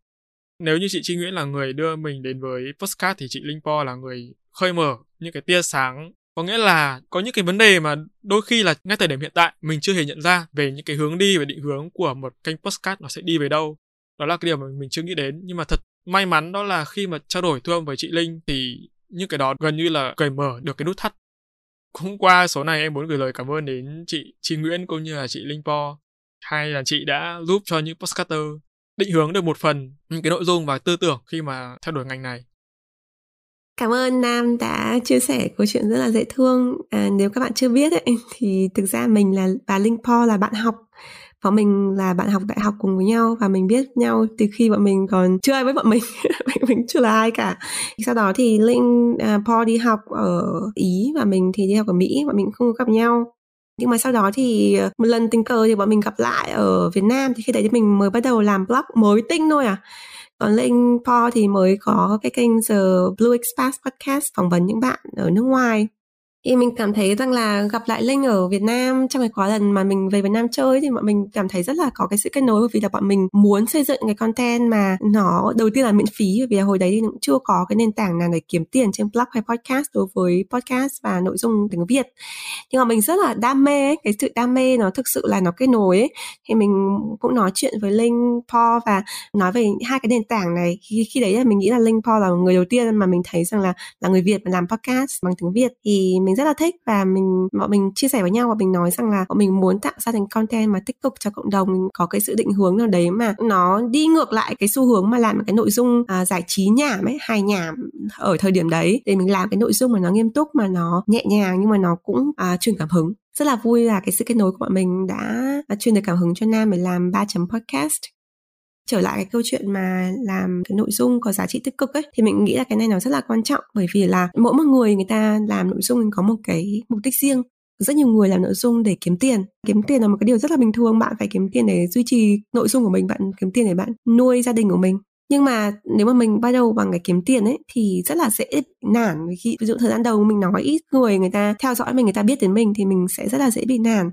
nếu như chị Chi Nguyễn là người đưa mình đến với postcard thì chị Linh Po là người khơi mở những cái tia sáng. Có nghĩa là có những cái vấn đề mà đôi khi là ngay thời điểm hiện tại mình chưa hề nhận ra về những cái hướng đi và định hướng của một kênh postcard nó sẽ đi về đâu. Đó là cái điều mà mình chưa nghĩ đến. Nhưng mà thật may mắn đó là khi mà trao đổi thương với chị linh thì những cái đó gần như là cởi mở được cái nút thắt. Cũng qua số này em muốn gửi lời cảm ơn đến chị Chi Nguyễn cũng như là chị Linh Po. Hay là chị đã giúp cho những postcaster định hướng được một phần những cái nội dung và tư tưởng khi mà theo đuổi ngành này. Cảm ơn Nam đã chia sẻ câu chuyện rất là dễ thương. À, nếu các bạn chưa biết ấy, thì thực ra mình là và Linh Po là bạn học. Bọn mình là bạn học đại học cùng với nhau và mình biết nhau từ khi bọn mình còn chưa ai với bọn mình. Mình chưa là ai cả. Sau đó thì linh uh, paul đi học ở ý và mình thì đi học ở mỹ. Bọn mình không gặp nhau nhưng mà sau đó thì ờ, một lần tình cờ thì bọn mình gặp lại ở Việt Nam, thì khi đấy thì mình mới bắt đầu làm blog mới tinh thôi à. Còn Linh Paul thì mới có cái kênh The Blue Express Podcast phỏng vấn những bạn ở nước ngoài thì mình cảm thấy rằng là gặp lại Linh ở Việt Nam trong cái quá lần mà mình về Việt Nam chơi thì bọn mình cảm thấy rất là có cái sự kết nối bởi vì là bọn mình muốn xây dựng cái content mà nó đầu tiên là miễn phí bởi vì là hồi đấy thì cũng chưa có cái nền tảng nào để kiếm tiền trên blog hay podcast đối với podcast và nội dung tiếng Việt. Nhưng mà mình rất là đam mê ấy, cái sự đam mê nó thực sự là nó kết nối ấy. thì mình cũng nói chuyện với Linh Paul và nói về hai cái nền tảng này. Khi, khi đấy là mình nghĩ là Linh Paul là người đầu tiên mà mình thấy rằng là là người Việt mà làm podcast bằng tiếng Việt. Thì mình rất là thích và mình bọn mình chia sẻ với nhau và mình nói rằng là bọn mình muốn tạo ra thành content mà tích cực cho cộng đồng có cái sự định hướng nào đấy mà nó đi ngược lại cái xu hướng mà làm cái nội dung à, giải trí nhảm ấy hài nhảm ở thời điểm đấy. Để mình làm cái nội dung mà nó nghiêm túc mà nó nhẹ nhàng nhưng mà nó cũng à, truyền cảm hứng. Rất là vui là cái sự kết nối của bọn mình đã, đã truyền được cảm hứng cho Nam để làm ba chấm podcast trở lại cái câu chuyện mà làm cái nội dung có giá trị tích cực ấy, thì mình nghĩ là cái này nó rất là quan trọng. Bởi vì là mỗi một người người ta làm nội dung có một cái mục đích riêng. Rất nhiều người làm nội dung để kiếm tiền. Kiếm tiền là một cái điều rất là bình thường, bạn phải kiếm tiền để duy trì nội dung của mình, bạn kiếm tiền để bạn nuôi gia đình của mình. Nhưng mà nếu mà mình bắt đầu bằng cái kiếm tiền ấy, thì rất là dễ nản. Khi ví dụ thời gian đầu mình nói ít người người ta theo dõi mình người ta biết đến mình thì mình sẽ rất là dễ bị nản.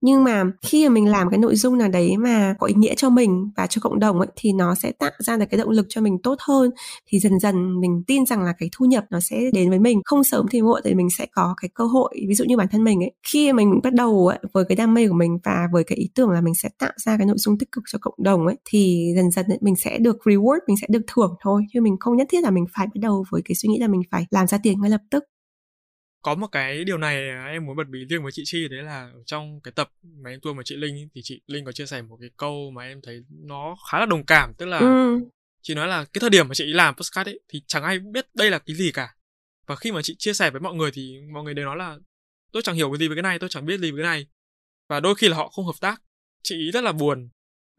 Nhưng mà khi mà mình làm cái nội dung nào đấy mà có ý nghĩa cho mình và cho cộng đồng ấy thì nó sẽ tạo ra được cái động lực cho mình tốt hơn. Thì dần dần mình tin rằng là cái thu nhập nó sẽ đến với mình. Không sớm thì muộn thì mình sẽ có cái cơ hội ví dụ như bản thân mình ấy. Khi mình bắt đầu ấy, với cái đam mê của mình và với cái ý tưởng là mình sẽ tạo ra cái nội dung tích cực cho cộng đồng ấy thì dần dần ấy, mình sẽ được reward mình sẽ được thưởng thôi. Chứ mình không nhất thiết là mình phải bắt đầu với cái suy nghĩ là mình phải làm ra tiền ngay lập tức có một cái điều này em muốn bật bí riêng với chị Chi đấy là ở trong cái tập mà em tuôn với chị Linh thì chị Linh có chia sẻ một cái câu mà em thấy nó khá là đồng cảm tức là ừ. chị nói là cái thời điểm mà chị làm postcard ấy thì chẳng ai biết đây là cái gì cả và khi mà chị chia sẻ với mọi người thì mọi người đều nói là tôi chẳng hiểu cái gì về cái này tôi chẳng biết gì về cái này và đôi khi là họ không hợp tác chị ý rất là buồn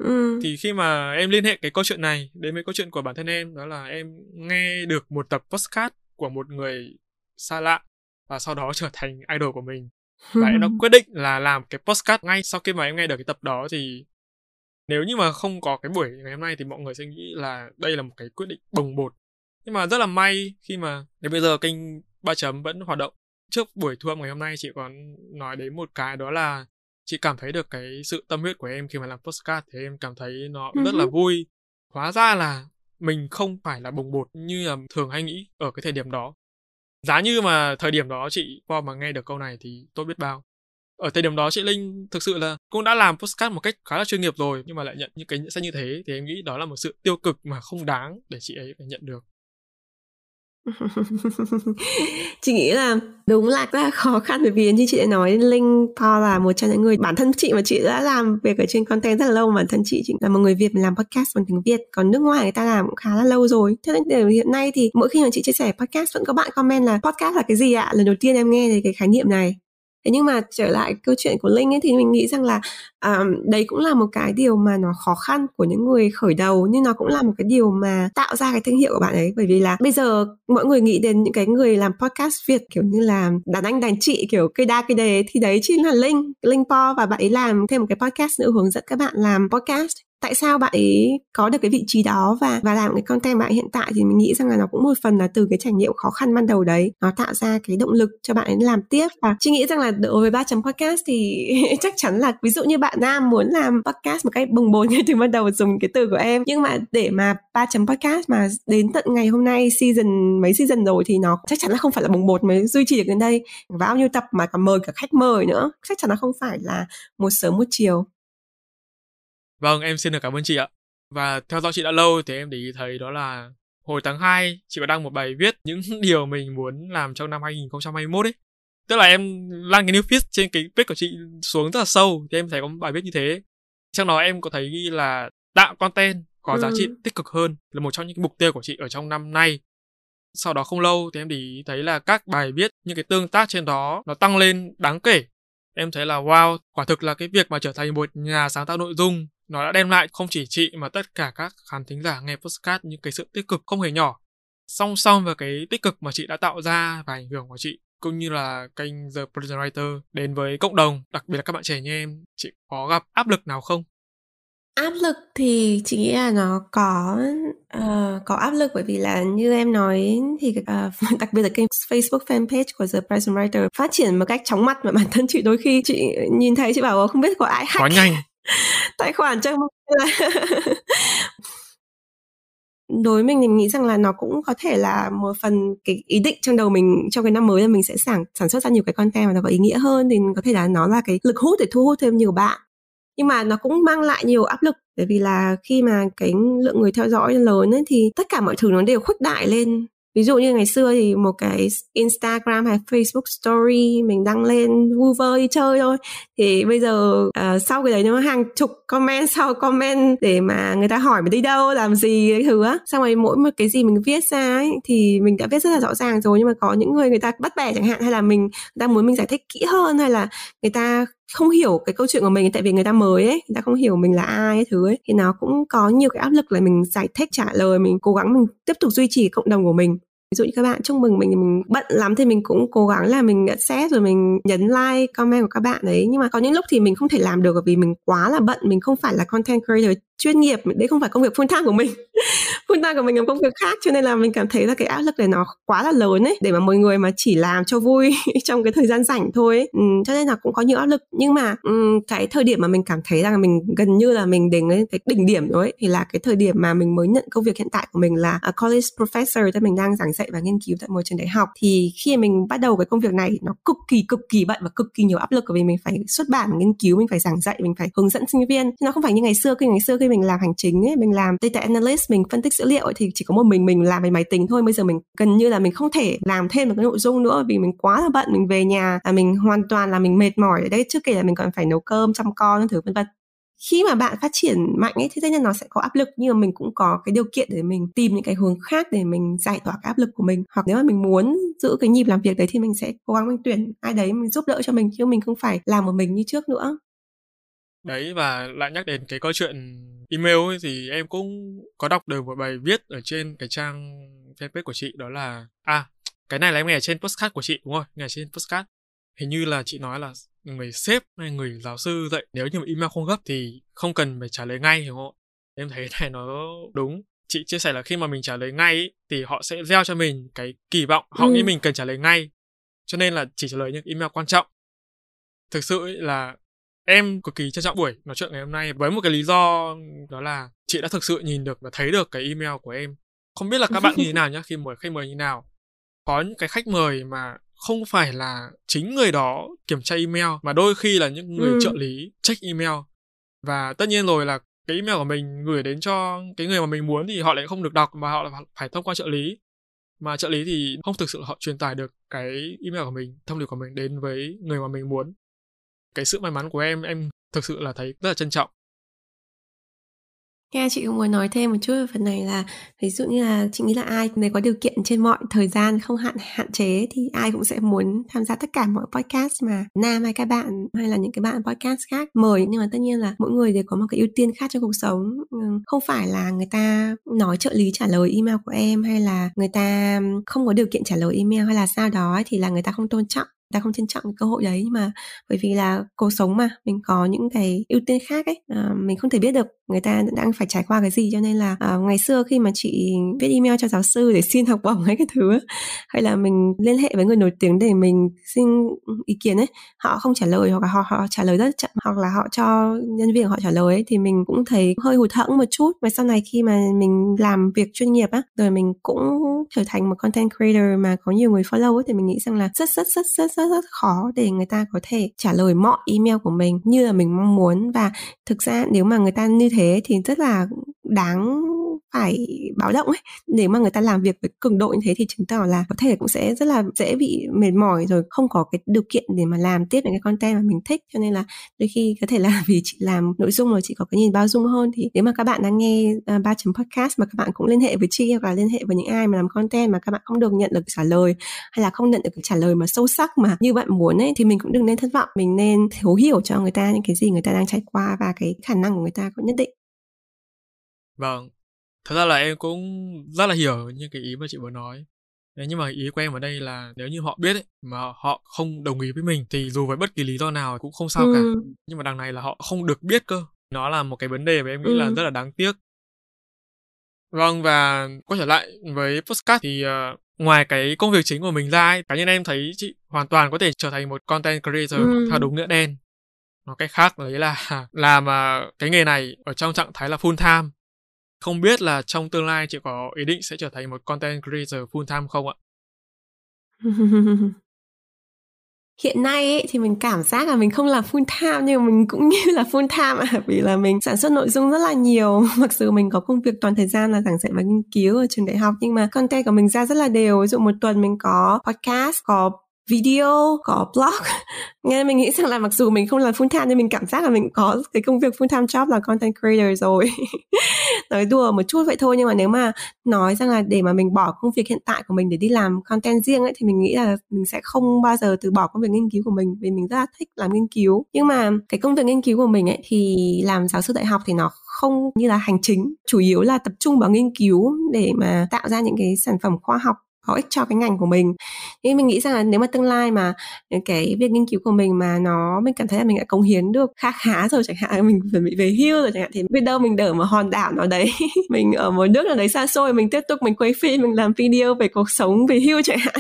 ừ. thì khi mà em liên hệ cái câu chuyện này đến với câu chuyện của bản thân em đó là em nghe được một tập postcard của một người xa lạ và sau đó trở thành idol của mình. Và em đã quyết định là làm cái postcard ngay sau khi mà em nghe được cái tập đó thì nếu như mà không có cái buổi ngày hôm nay thì mọi người sẽ nghĩ là đây là một cái quyết định bồng bột. Nhưng mà rất là may khi mà đến bây giờ kênh ba chấm vẫn hoạt động. Trước buổi thu âm ngày hôm nay chị còn nói đến một cái đó là chị cảm thấy được cái sự tâm huyết của em khi mà làm postcard thì em cảm thấy nó rất là vui. Hóa ra là mình không phải là bồng bột như là thường hay nghĩ ở cái thời điểm đó. Giá như mà thời điểm đó chị qua mà nghe được câu này thì tốt biết bao. Ở thời điểm đó chị linh thực sự là cũng đã làm postcard một cách khá là chuyên nghiệp rồi nhưng mà lại nhận những cái nhận xét như thế thì em nghĩ đó là một sự tiêu cực mà không đáng để chị ấy phải nhận được. chị nghĩ là đúng là rất là khó khăn bởi vì như chị đã nói, linh to là một trong những người, bản thân chị mà chị đã làm việc ở trên content rất là lâu bản thân chị chị là một người việt mà làm podcast bằng tiếng việt. Còn nước ngoài người ta làm cũng khá là lâu rồi. Thế nên để hiện nay thì mỗi khi mà chị chia sẻ podcast vẫn có bạn comment là podcast là cái gì ạ? Lần đầu tiên em nghe thấy cái khái niệm này thế nhưng mà trở lại câu chuyện của linh ấy thì mình nghĩ rằng là um, đấy cũng là một cái điều mà nó khó khăn của những người khởi đầu nhưng nó cũng là một cái điều mà tạo ra cái thương hiệu của bạn ấy. Bởi vì là bây giờ mọi người nghĩ đến những cái người làm podcast việt kiểu như là đàn anh đàn chị kiểu cây đa cây đề thì đấy chính là linh linh po và bạn ấy làm thêm một cái podcast nữa hướng dẫn các bạn làm podcast tại sao bạn ấy có được cái vị trí đó và và làm cái content bạn hiện tại thì mình nghĩ rằng là nó cũng một phần là từ cái trải nghiệm khó khăn ban đầu đấy. Nó tạo ra cái động lực cho bạn ấy làm tiếp. Và chị nghĩ rằng là đối với ba chấm podcast thì chắc chắn là ví dụ như bạn nam muốn làm podcast một cách bồng bột như từ ban đầu dùng cái từ của em. Nhưng mà để mà ba chấm podcast mà đến tận ngày hôm nay season, mấy season rồi thì nó chắc chắn là không phải là bồng bột mới duy trì được đến đây. Và bao nhiêu tập mà còn mời cả khách mời nữa. Chắc chắn là không phải là một sớm một chiều. Vâng, em xin được cảm ơn chị ạ. Và theo dõi chị đã lâu thì em để ý thấy đó là hồi tháng 2 chị có đăng một bài viết những điều mình muốn làm trong năm 2021 ấy. Tức là em lan cái new feed trên cái page của chị xuống rất là sâu thì em thấy có một bài viết như thế. Trong đó em có thấy ghi là tạo content có ừ. giá trị tích cực hơn là một trong những mục tiêu của chị ở trong năm nay. Sau đó không lâu thì em để ý thấy là các bài viết, những cái tương tác trên đó nó tăng lên đáng kể. Em thấy là wow, quả thực là cái việc mà trở thành một nhà sáng tạo nội dung nó đã đem lại không chỉ chị mà tất cả các khán thính giả nghe podcast những cái sự tích cực không hề nhỏ. Song song với cái tích cực mà chị đã tạo ra và ảnh hưởng của chị cũng như là kênh The Prison Writer đến với cộng đồng, đặc biệt là các bạn trẻ như em, chị có gặp áp lực nào không? áp lực thì chị nghĩ là nó có uh, có áp lực bởi vì là như em nói thì uh, đặc biệt là kênh Facebook fanpage của The Prison Writer phát triển một cách chóng mặt mà bản thân chị đôi khi chị nhìn thấy chị bảo không biết có ai hack quá nhanh tài khoản cho là đối với mình thì mình nghĩ rằng là nó cũng có thể là một phần cái ý định trong đầu mình trong cái năm mới là mình sẽ sản sản xuất ra nhiều cái content mà nó có ý nghĩa hơn thì có thể là nó là cái lực hút để thu hút thêm nhiều bạn. Nhưng mà nó cũng mang lại nhiều áp lực bởi vì là khi mà cái lượng người theo dõi lớn ấy, thì tất cả mọi thứ nó đều khuếch đại lên ví dụ như ngày xưa thì một cái Instagram hay Facebook story mình đăng lên vui vơ đi chơi thôi. Thì bây giờ uh, sau cái đấy nó hàng chục comment sau comment để mà người ta hỏi mình đi đâu làm gì cái thứ á. Xong rồi mỗi một cái gì mình viết ra ấy, thì mình đã viết rất là rõ ràng rồi. Nhưng mà có những người người ta bắt bẻ chẳng hạn hay là mình đang muốn mình giải thích kỹ hơn hay là người ta không hiểu cái câu chuyện của mình tại vì người ta mới ấy người ta không hiểu mình là ai ấy thứ ấy thì nó cũng có nhiều cái áp lực là mình giải thích trả lời mình cố gắng mình tiếp tục duy trì cộng đồng của mình ví dụ như các bạn chúc mừng mình mình bận lắm thì mình cũng cố gắng là mình xét rồi mình nhấn like, comment của các bạn đấy. Nhưng mà có những lúc thì mình không thể làm được bởi vì mình quá là bận, mình không phải là content creator chuyên nghiệp đấy không phải công việc full time của mình. Full time của mình làm công việc khác cho nên là mình cảm thấy là cái áp lực này nó quá là lớn ấy. Để mà mọi người mà chỉ làm cho vui trong cái thời gian rảnh thôi ấy. Ừ, cho nên là cũng có nhiều áp lực nhưng mà um, cái thời điểm mà mình cảm thấy rằng mình gần như là mình đến cái đỉnh điểm rồi ấy, thì là cái thời điểm mà mình mới nhận công việc hiện tại của mình là a college professor tức mình đang giảng dạy và nghiên cứu tại một trường đại học. Thì khi mình bắt đầu cái công việc này nó cực kỳ cực kỳ bận và cực kỳ nhiều áp lực bởi vì mình phải xuất bản nghiên cứu mình phải giảng dạy mình phải hướng dẫn sinh viên. Nó không phải như ngày xưa khi ngày xưa khi mình làm hành chính ấy mình làm data analyst mình phân tích dữ liệu ấy, thì chỉ có một mình mình làm về máy tính thôi. Bây giờ mình gần như là mình không thể làm thêm một cái nội dung nữa vì mình quá là bận mình về nhà là mình hoàn toàn là mình mệt mỏi ở đây. Trước kể là mình còn phải nấu cơm chăm con thứ vân vân. Khi mà bạn phát triển mạnh ấy thì tất nhiên nó sẽ có áp lực nhưng mà mình cũng có cái điều kiện để mình tìm những cái hướng khác để mình giải tỏa cái áp lực của mình. Hoặc nếu mà mình muốn giữ cái nhịp làm việc đấy thì mình sẽ cố gắng mình tuyển ai đấy mình giúp đỡ cho mình chứ mình không phải làm một mình như trước nữa đấy và lại nhắc đến cái câu chuyện email ấy thì em cũng có đọc được một bài viết ở trên cái trang fanpage của chị đó là à cái này là em nghe trên postcard của chị đúng không? Nghe trên postcard hình như là chị nói là người sếp hay người giáo sư dạy nếu như mà email không gấp thì không cần phải trả lời ngay đúng không em thấy này nó đúng. Chị chia sẻ là khi mà mình trả lời ngay ý, thì họ sẽ gieo cho mình cái kỳ vọng. Họ ừ. nghĩ mình cần trả lời ngay. Cho nên là chỉ trả lời những email quan trọng. Thực sự là em cực kỳ trân trọng buổi nói chuyện ngày hôm nay với một cái lý do đó là chị đã thực sự nhìn được và thấy được cái email của em. Không biết là các bạn như thế nào nhá khi mời khách mời như nào. Có những cái khách mời mà không phải là chính người đó kiểm tra email mà đôi khi là những người ừ. trợ lý check email. Và tất nhiên rồi là cái email của mình gửi đến cho cái người mà mình muốn thì họ lại không được đọc mà họ lại phải thông qua trợ lý. Mà trợ lý thì không thực sự họ truyền tải được cái email của mình thông điệp của mình đến với người mà mình muốn cái sự may mắn của em em thực sự là thấy rất là trân trọng. Nghe chị cũng muốn nói thêm một chút về phần này là, ví dụ như là chị nghĩ là ai nếu có điều kiện trên mọi thời gian không hạn hạn chế thì ai cũng sẽ muốn tham gia tất cả mọi podcast mà. Nam hay các bạn hay là những cái bạn podcast khác mời, nhưng mà tất nhiên là mỗi người đều có một cái ưu tiên khác trong cuộc sống. Ừ, không phải là người ta nói trợ lý trả lời email của em hay là người ta không có điều kiện trả lời email hay là sao đó thì là người ta không tôn trọng ta không trân trọng cái cơ hội đấy. Nhưng mà bởi vì là cuộc sống mà mình có những cái ưu tiên khác ấy à, mình không thể biết được người ta đang phải trải qua cái gì. Cho nên là à, ngày xưa khi mà chị viết email cho giáo sư để xin học bổng hay cái thứ hay là mình liên hệ với người nổi tiếng để mình xin ý kiến ấy họ không trả lời hoặc là họ họ trả lời rất chậm hoặc là họ cho nhân viên họ trả lời ấy thì mình cũng thấy hơi hụt hẫng một chút. Và sau này khi mà mình làm việc chuyên nghiệp á rồi mình cũng trở thành một content creator mà có nhiều người follow ấy, thì mình nghĩ rằng là rất rất rất rất rất rất khó để người ta có thể trả lời mọi email của mình như là mình mong muốn. Và thực ra nếu mà người ta như thế thì rất là đáng phải báo động ấy. Nếu mà người ta làm việc với cường độ như thế thì chứng tỏ là có thể cũng sẽ rất là dễ bị mệt mỏi rồi không có cái điều kiện để mà làm tiếp những cái content mà mình thích. Cho nên là đôi khi có thể là vì chị làm nội dung rồi chị có cái nhìn bao dung hơn thì nếu mà các bạn đang nghe uh, ba chấm podcast mà các bạn cũng liên hệ với chị hoặc là liên hệ với những ai mà làm content mà các bạn không được nhận được trả lời hay là không nhận được cái trả lời mà sâu sắc mà như bạn muốn ấy thì mình cũng đừng nên thất vọng. Mình nên thấu hiểu cho người ta những cái gì người ta đang trải qua và cái khả năng của người ta cũng nhất định. Vâng, thật ra là em cũng rất là hiểu những cái ý mà chị vừa nói. Đấy, nhưng mà ý của em ở đây là nếu như họ biết ấy, mà họ không đồng ý với mình thì dù với bất kỳ lý do nào cũng không sao ừ. cả. Nhưng mà đằng này là họ không được biết cơ. Nó là một cái vấn đề mà em nghĩ ừ. là rất là đáng tiếc. Vâng và quay trở lại với postcard thì uh, ngoài cái công việc chính của mình ra ấy, cá nhân em thấy chị hoàn toàn có thể trở thành một content creator ừ. theo đúng nghĩa đen. Nói cách khác đấy là làm uh, cái nghề này ở trong trạng thái là full time không biết là trong tương lai chị có ý định sẽ trở thành một content creator full time không ạ? hiện nay ấy, thì mình cảm giác là mình không làm full time nhưng mà mình cũng như là full time à, vì là mình sản xuất nội dung rất là nhiều mặc dù mình có công việc toàn thời gian là giảng dạy và nghiên cứu ở trường đại học nhưng mà content của mình ra rất là đều ví dụ một tuần mình có podcast có video, có blog. Nghe mình nghĩ rằng là mặc dù mình không làm full time, nhưng mình cảm giác là mình có cái công việc full time job là content creator rồi. Nói đùa một chút vậy thôi, nhưng mà nếu mà nói rằng là để mà mình bỏ công việc hiện tại của mình để đi làm content riêng ấy, thì mình nghĩ là mình sẽ không bao giờ từ bỏ công việc nghiên cứu của mình, vì mình rất là thích làm nghiên cứu. Nhưng mà cái công việc nghiên cứu của mình ấy, thì làm giáo sư đại học thì nó không như là hành chính, chủ yếu là tập trung vào nghiên cứu để mà tạo ra những cái sản phẩm khoa học có ích cho cái ngành của mình. Nên mình nghĩ rằng là nếu mà tương lai mà cái việc nghiên cứu của mình mà nó, mình cảm thấy là mình đã cống hiến được khá khá rồi chẳng hạn, mình chuẩn bị về hưu rồi chẳng hạn, thì biết đâu mình đỡ một hòn đảo nào đấy. Mình ở một nước nào đấy xa xôi, mình tiếp tục mình quay phim, mình làm video về cuộc sống về hưu chẳng hạn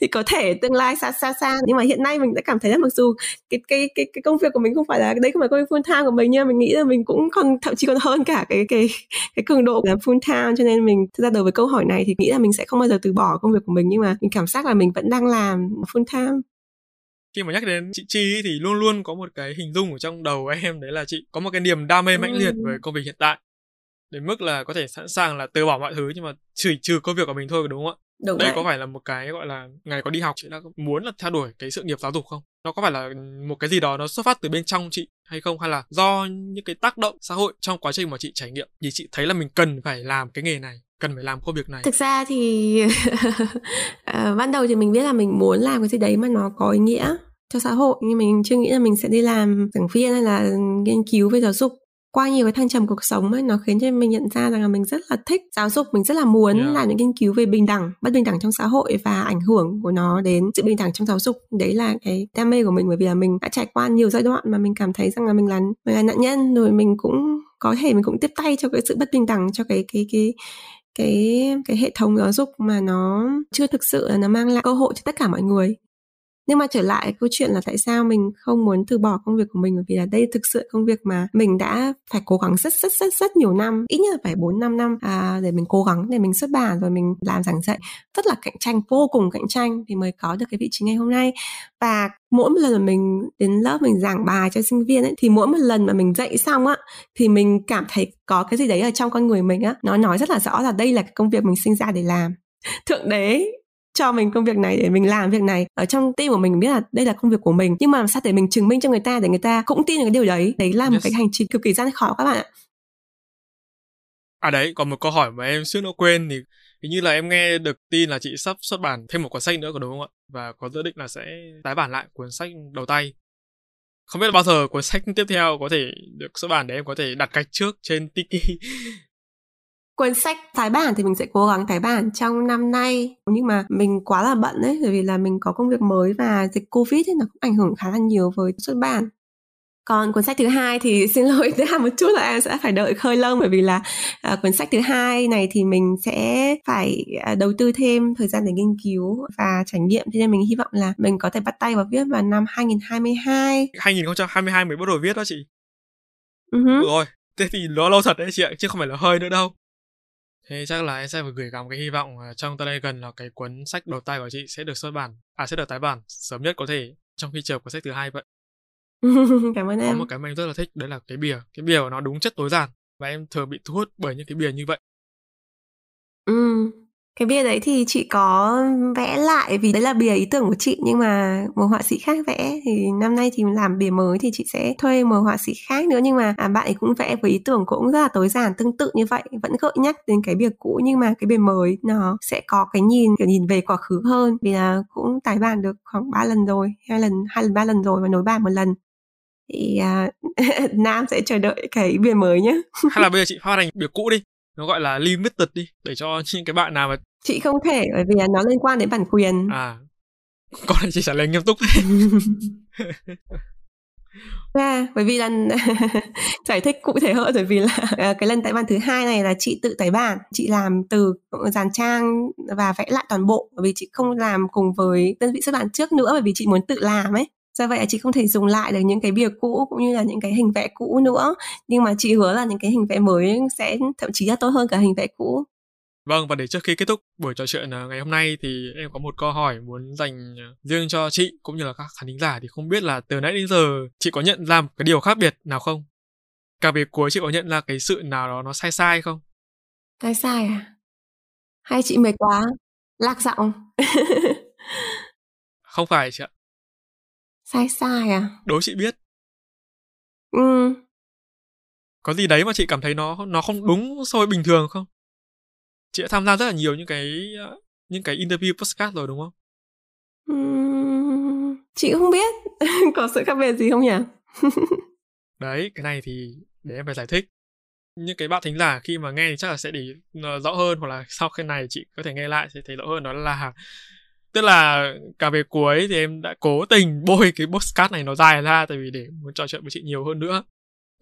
thì có thể tương lai xa xa xa nhưng mà hiện nay mình đã cảm thấy là mặc dù cái cái cái cái công việc của mình không phải là đấy không phải công việc full time của mình nhưng mà mình nghĩ là mình cũng còn thậm chí còn hơn cả cái cái cái cường độ làm full time cho nên mình ra đối với câu hỏi này thì nghĩ là mình sẽ không bao giờ từ bỏ công việc của mình nhưng mà mình cảm giác là mình vẫn đang làm full time. Khi mà nhắc đến chị Chi thì luôn luôn có một cái hình dung ở trong đầu em đấy là chị có một cái niềm đam mê mãnh liệt với công việc hiện tại. Đến mức là có thể sẵn sàng là từ bỏ mọi thứ nhưng mà trừ trừ công việc của mình thôi đúng không ạ Đúng đây vậy. có phải là một cái gọi là ngày có đi học chị đã muốn là theo đuổi cái sự nghiệp giáo dục không? Nó có phải là một cái gì đó nó xuất phát từ bên trong chị hay không? Hay là do những cái tác động xã hội trong quá trình mà chị trải nghiệm? Thì chị thấy là mình cần phải làm cái nghề này cần phải làm công việc này. Thực ra thì uh, ban đầu thì mình biết là mình muốn làm cái gì đấy mà nó có ý nghĩa cho xã hội. Nhưng mình chưa nghĩ là mình sẽ đi làm giảng viên hay là nghiên cứu về giáo dục qua nhiều cái thăng trầm cuộc sống ấy nó khiến cho mình nhận ra rằng là mình rất là thích giáo dục mình rất là muốn yeah. làm những nghiên cứu về bình đẳng bất bình đẳng trong xã hội và ảnh hưởng của nó đến sự bình đẳng trong giáo dục đấy là cái đam mê của mình bởi vì là mình đã trải qua nhiều giai đoạn mà mình cảm thấy rằng là mình là mình là nạn nhân rồi mình cũng có thể mình cũng tiếp tay cho cái sự bất bình đẳng cho cái cái cái cái cái hệ thống giáo dục mà nó chưa thực sự là nó mang lại cơ hội cho tất cả mọi người nhưng mà trở lại câu chuyện là tại sao mình không muốn từ bỏ công việc của mình? Bởi vì là đây thực sự công việc mà mình đã phải cố gắng rất rất rất rất nhiều năm ít nhất là phải bốn năm năm à, để mình cố gắng để mình xuất bản rồi mình làm giảng dạy. Rất là cạnh tranh vô cùng cạnh tranh thì mới có được cái vị trí ngày hôm nay. Và mỗi một lần mà mình đến lớp mình giảng bài cho sinh viên ấy thì mỗi một lần mà mình dạy xong á thì mình cảm thấy có cái gì đấy ở trong con người mình á nó nói rất là rõ là đây là cái công việc mình sinh ra để làm. Thượng đế! Cho mình công việc này để mình làm việc này ở trong tim của mình biết là đây là công việc của mình nhưng mà làm sao để mình chứng minh cho người ta để người ta cũng tin được cái điều đấy đấy là một yes. cái hành trình cực kỳ gian khó các bạn ạ À đấy, còn một câu hỏi mà em suýt nữa quên thì hình như là em nghe được tin là chị sắp xuất bản thêm một cuốn sách nữa có đúng không ạ? Và có dự định là sẽ tái bản lại cuốn sách đầu tay. Không biết bao giờ cuốn sách tiếp theo có thể được xuất bản để em có thể đặt cách trước trên Tiki cuốn sách tái bản thì mình sẽ cố gắng tái bản trong năm nay. Nhưng mà mình quá là bận đấy bởi vì là mình có công việc mới và dịch covid thì nó cũng ảnh hưởng khá là nhiều với xuất bản. Còn cuốn sách thứ hai thì xin lỗi ra một chút là em sẽ phải đợi khơi lông bởi vì là uh, cuốn sách thứ hai này thì mình sẽ phải uh, đầu tư thêm thời gian để nghiên cứu và trải nghiệm. Thế nên mình hy vọng là mình có thể bắt tay vào viết vào năm 2022 2022 mới bắt đầu viết đó chị. Uh-huh. rồi thế thì nó lâu thật đấy chị ạ chứ không phải là hơi nữa đâu thế chắc là em sẽ phải gửi gắm cái hy vọng trong tương lai gần là cái cuốn sách đầu tay của chị sẽ được xuất bản à sẽ được tái bản sớm nhất có thể trong khi chờ cuốn sách thứ hai vậy. Cảm ơn có em. một cái mà em rất là thích đấy là cái bìa. Cái bìa của nó đúng chất tối giản và em thường bị thu hút bởi những cái bìa như vậy. Ừ cái bìa đấy thì chị có vẽ lại vì đấy là bìa ý tưởng của chị nhưng mà một họa sĩ khác vẽ. Thì năm nay thì làm bìa mới thì chị sẽ thuê một họa sĩ khác nữa. Nhưng mà à, bạn ấy cũng vẽ với ý tưởng cũng rất là tối giản tương tự như vậy vẫn gợi nhắc đến cái bìa cũ. Nhưng mà cái bìa mới nó sẽ có cái nhìn kiểu nhìn về quá khứ hơn. Vì là cũng tái bản được khoảng 3 lần rồi hai lần hai lần ba lần rồi và nối bản một lần. Thì uh, Nam sẽ chờ đợi cái bìa mới nhé. Hay là bây giờ chị hoa thành bìa cũ đi, nó gọi là limited đi để cho những cái bạn nào mà chị không thể bởi vì nó liên quan đến bản quyền. À, con này chị trả lời nghiêm túc. Yeah, bởi vì là giải thích cụ thể hơn bởi vì là ờ, cái lần tái bản thứ hai này là chị tự tái bản chị làm từ dàn trang và vẽ lại toàn bộ bởi vì chị không làm cùng với đơn vị xuất bản trước nữa bởi vì chị muốn tự làm ấy do vậy là chị không thể dùng lại được những cái bìa cũ cũng như là những cái hình vẽ cũ nữa nhưng mà chị hứa là những cái hình vẽ mới sẽ thậm chí là tốt hơn cả hình vẽ cũ Vâng, và để trước khi kết thúc buổi trò chuyện à, ngày hôm nay thì em có một câu hỏi muốn dành à, riêng cho chị cũng như là các khán thính giả thì không biết là từ nãy đến giờ chị có nhận ra một cái điều khác biệt nào không? Cả về cuối chị có nhận ra cái sự nào đó nó sai sai không? Sai sai à? Hay chị mệt quá? Lạc giọng? không phải chị ạ sai sai à? Đố chị biết. Ừ. Có gì đấy mà chị cảm thấy nó nó không đúng so với bình thường không? Chị đã tham gia rất là nhiều những cái những cái interview postcard rồi đúng không? Ừ, chị không biết. Có sự khác biệt gì không nhỉ? Đấy cái này thì để em phải giải thích. Những cái bạn thính giả khi mà nghe thì chắc là sẽ để rõ hơn hoặc là sau khi này chị có thể nghe lại sẽ thấy rõ hơn đó là tức là cả về cuối thì em đã cố tình bôi cái postcard này nó dài ra tại vì để muốn trò chuyện với chị nhiều hơn nữa.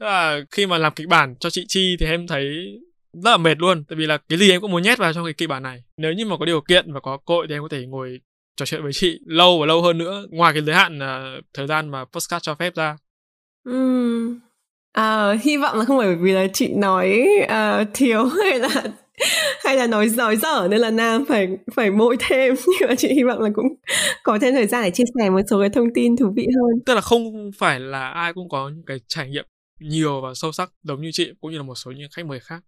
Tức là khi mà làm kịch bản cho chị chi thì em thấy rất là mệt luôn tại vì là cái gì em cũng muốn nhét vào trong cái kịch bản này. Nếu như mà có điều kiện và có cơ hội thì em có thể ngồi trò chuyện với chị lâu và lâu hơn nữa ngoài cái giới hạn uh, thời gian mà postcard cho phép ra. Ừ. à, hy vọng là không phải vì là chị nói uh, thiếu hay là hay là nói nói dở nên là nam phải phải bôi thêm. Nhưng mà chị hy vọng là cũng có thêm thời gian để chia sẻ một số cái thông tin thú vị hơn. Tức là không phải là ai cũng có những cái trải nghiệm nhiều và sâu sắc giống như chị cũng như là một số những khách mời khác.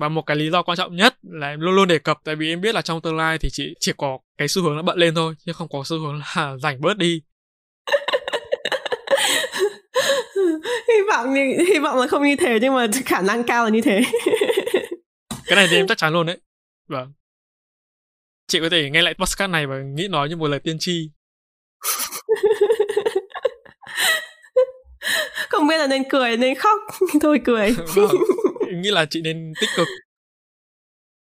Và một cái lý do quan trọng nhất là em luôn luôn đề cập tại vì em biết là trong tương lai thì chị chỉ có cái xu hướng là bận lên thôi chứ không có xu hướng là rảnh bớt đi. Hy vọng hy vọng là không như thế nhưng mà khả năng cao là như thế cái này thì em chắc chắn luôn đấy. Vâng. Chị có thể nghe lại podcast này và nghĩ nó như một lời tiên tri. Không biết là nên cười nên khóc. Thôi cười. Vâng, nghĩ là chị nên tích cực.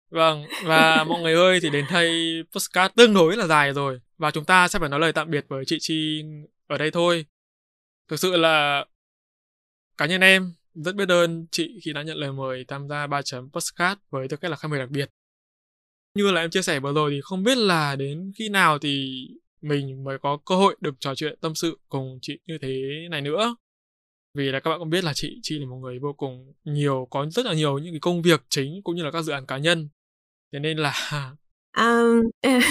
Vâng và mọi người ơi thì đến đây postcard tương đối là dài rồi. Và chúng ta sẽ phải nói lời tạm biệt với chị chi ở đây thôi. Thực sự là cá nhân em rất biết ơn chị khi đã nhận lời mời tham gia 3 chấm postcard với tư cách là khách mời đặc biệt. Như là em chia sẻ vừa rồi thì không biết là đến khi nào thì mình mới có cơ hội được trò chuyện tâm sự cùng chị như thế này nữa. Vì là các bạn cũng biết là chị chị là một người vô cùng nhiều, có rất là nhiều những cái công việc chính cũng như là các dự án cá nhân. Thế nên là Um,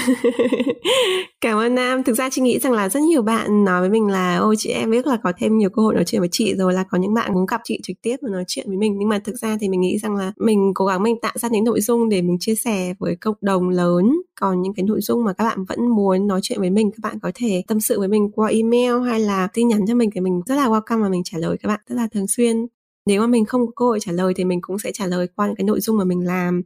cảm ơn Nam. Thực ra chị nghĩ rằng là rất nhiều bạn nói với mình là ôi chị em biết là có thêm nhiều cơ hội nói chuyện với chị rồi là có những bạn muốn gặp chị trực tiếp và nói chuyện với mình. Nhưng mà thực ra thì mình nghĩ rằng là mình cố gắng mình tạo ra những nội dung để mình chia sẻ với cộng đồng lớn. Còn những cái nội dung mà các bạn vẫn muốn nói chuyện với mình các bạn có thể tâm sự với mình qua email hay là tin nhắn cho mình thì mình rất là welcome và mình trả lời các bạn rất là thường xuyên. Nếu mà mình không có cơ hội trả lời thì mình cũng sẽ trả lời qua những cái nội dung mà mình làm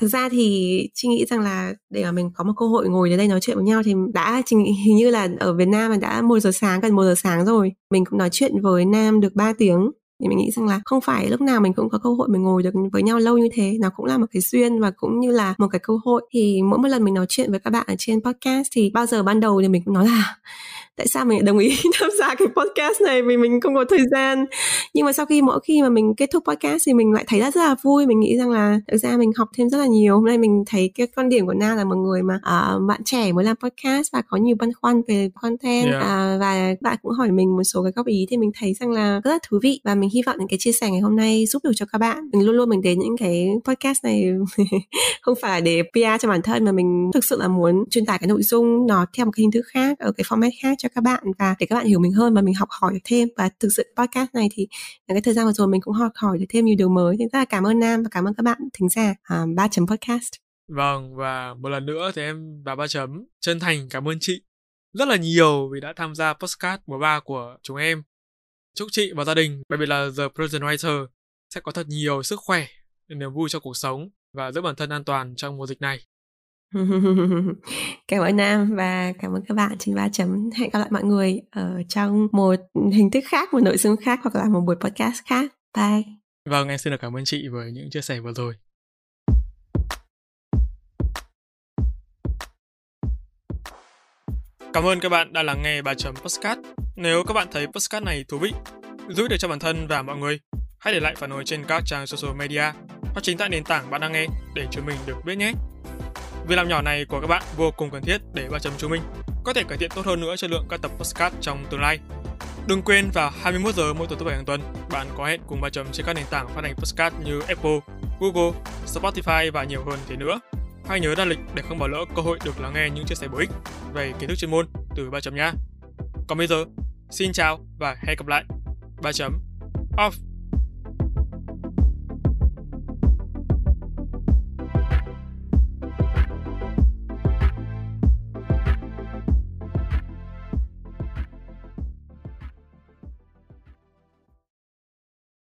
thực ra thì chị nghĩ rằng là để mà mình có một cơ hội ngồi đến đây nói chuyện với nhau thì đã hình như là ở Việt Nam là đã một giờ sáng, gần một giờ sáng rồi. Mình cũng nói chuyện với Nam được 3 tiếng thì mình nghĩ rằng là không phải lúc nào mình cũng có cơ hội mình ngồi được với nhau lâu như thế. Nó cũng là một cái duyên và cũng như là một cái cơ hội. Thì mỗi một lần mình nói chuyện với các bạn ở trên podcast thì bao giờ ban đầu thì mình cũng nói là tại sao mình đồng ý tham gia cái podcast này? Vì mình không có thời gian. Nhưng mà sau khi mỗi khi mà mình kết thúc podcast thì mình lại thấy rất, rất là vui. Mình nghĩ rằng là thực ra mình học thêm rất là nhiều. Hôm nay mình thấy cái quan điểm của na là một người mà uh, bạn trẻ mới làm podcast và có nhiều băn khoăn về content. Yeah. uh, và bạn cũng hỏi mình một số cái góp ý thì mình thấy rằng là rất là thú vị. Và mình hy vọng những cái chia sẻ ngày hôm nay giúp được cho các bạn. Mình luôn luôn mình đến những cái podcast này không phải để PR cho bản thân mà mình thực sự là muốn truyền tải cái nội dung nó theo một cái hình thức khác ở cái format khác cho các bạn và để các bạn hiểu mình hơn và mình học hỏi được thêm và thực sự podcast này thì cái thời gian vừa rồi mình cũng học hỏi được thêm nhiều điều mới thì rất là cảm ơn Nam và cảm ơn các bạn thính giả à, ba uh, chấm podcast Vâng và một lần nữa thì em và ba chấm chân thành cảm ơn chị rất là nhiều vì đã tham gia podcast mùa ba của chúng em. Chúc chị và gia đình, đặc biệt là The Prison Writer sẽ có thật nhiều sức khỏe, niềm vui cho cuộc sống và giữ bản thân an toàn trong mùa dịch này. cảm ơn Nam và cảm ơn các bạn trên ba chấm hẹn gặp lại mọi người ở trong một hình thức khác một nội dung khác hoặc là một buổi podcast khác bye vâng em xin được cảm ơn chị với những chia sẻ vừa rồi Cảm ơn các bạn đã lắng nghe ba chấm podcast. Nếu các bạn thấy podcast này thú vị, giúp được cho bản thân và mọi người, hãy để lại phản hồi trên các trang social media hoặc chính tại nền tảng bạn đang nghe để chúng mình được biết nhé. Việc làm nhỏ này của các bạn vô cùng cần thiết để ba chấm chúng mình có thể cải thiện tốt hơn nữa chất lượng các tập podcast trong tương lai. Đừng quên vào 21 giờ mỗi tuần thứ bảy hàng tuần, bạn có hẹn cùng ba chấm trên các nền tảng phát hành podcast như Apple, Google, Spotify và nhiều hơn thế nữa. Hãy nhớ đặt lịch để không bỏ lỡ cơ hội được lắng nghe những chia sẻ bổ ích về kiến thức chuyên môn từ ba chấm nha. Còn bây giờ, xin chào và hẹn gặp lại. Ba chấm off.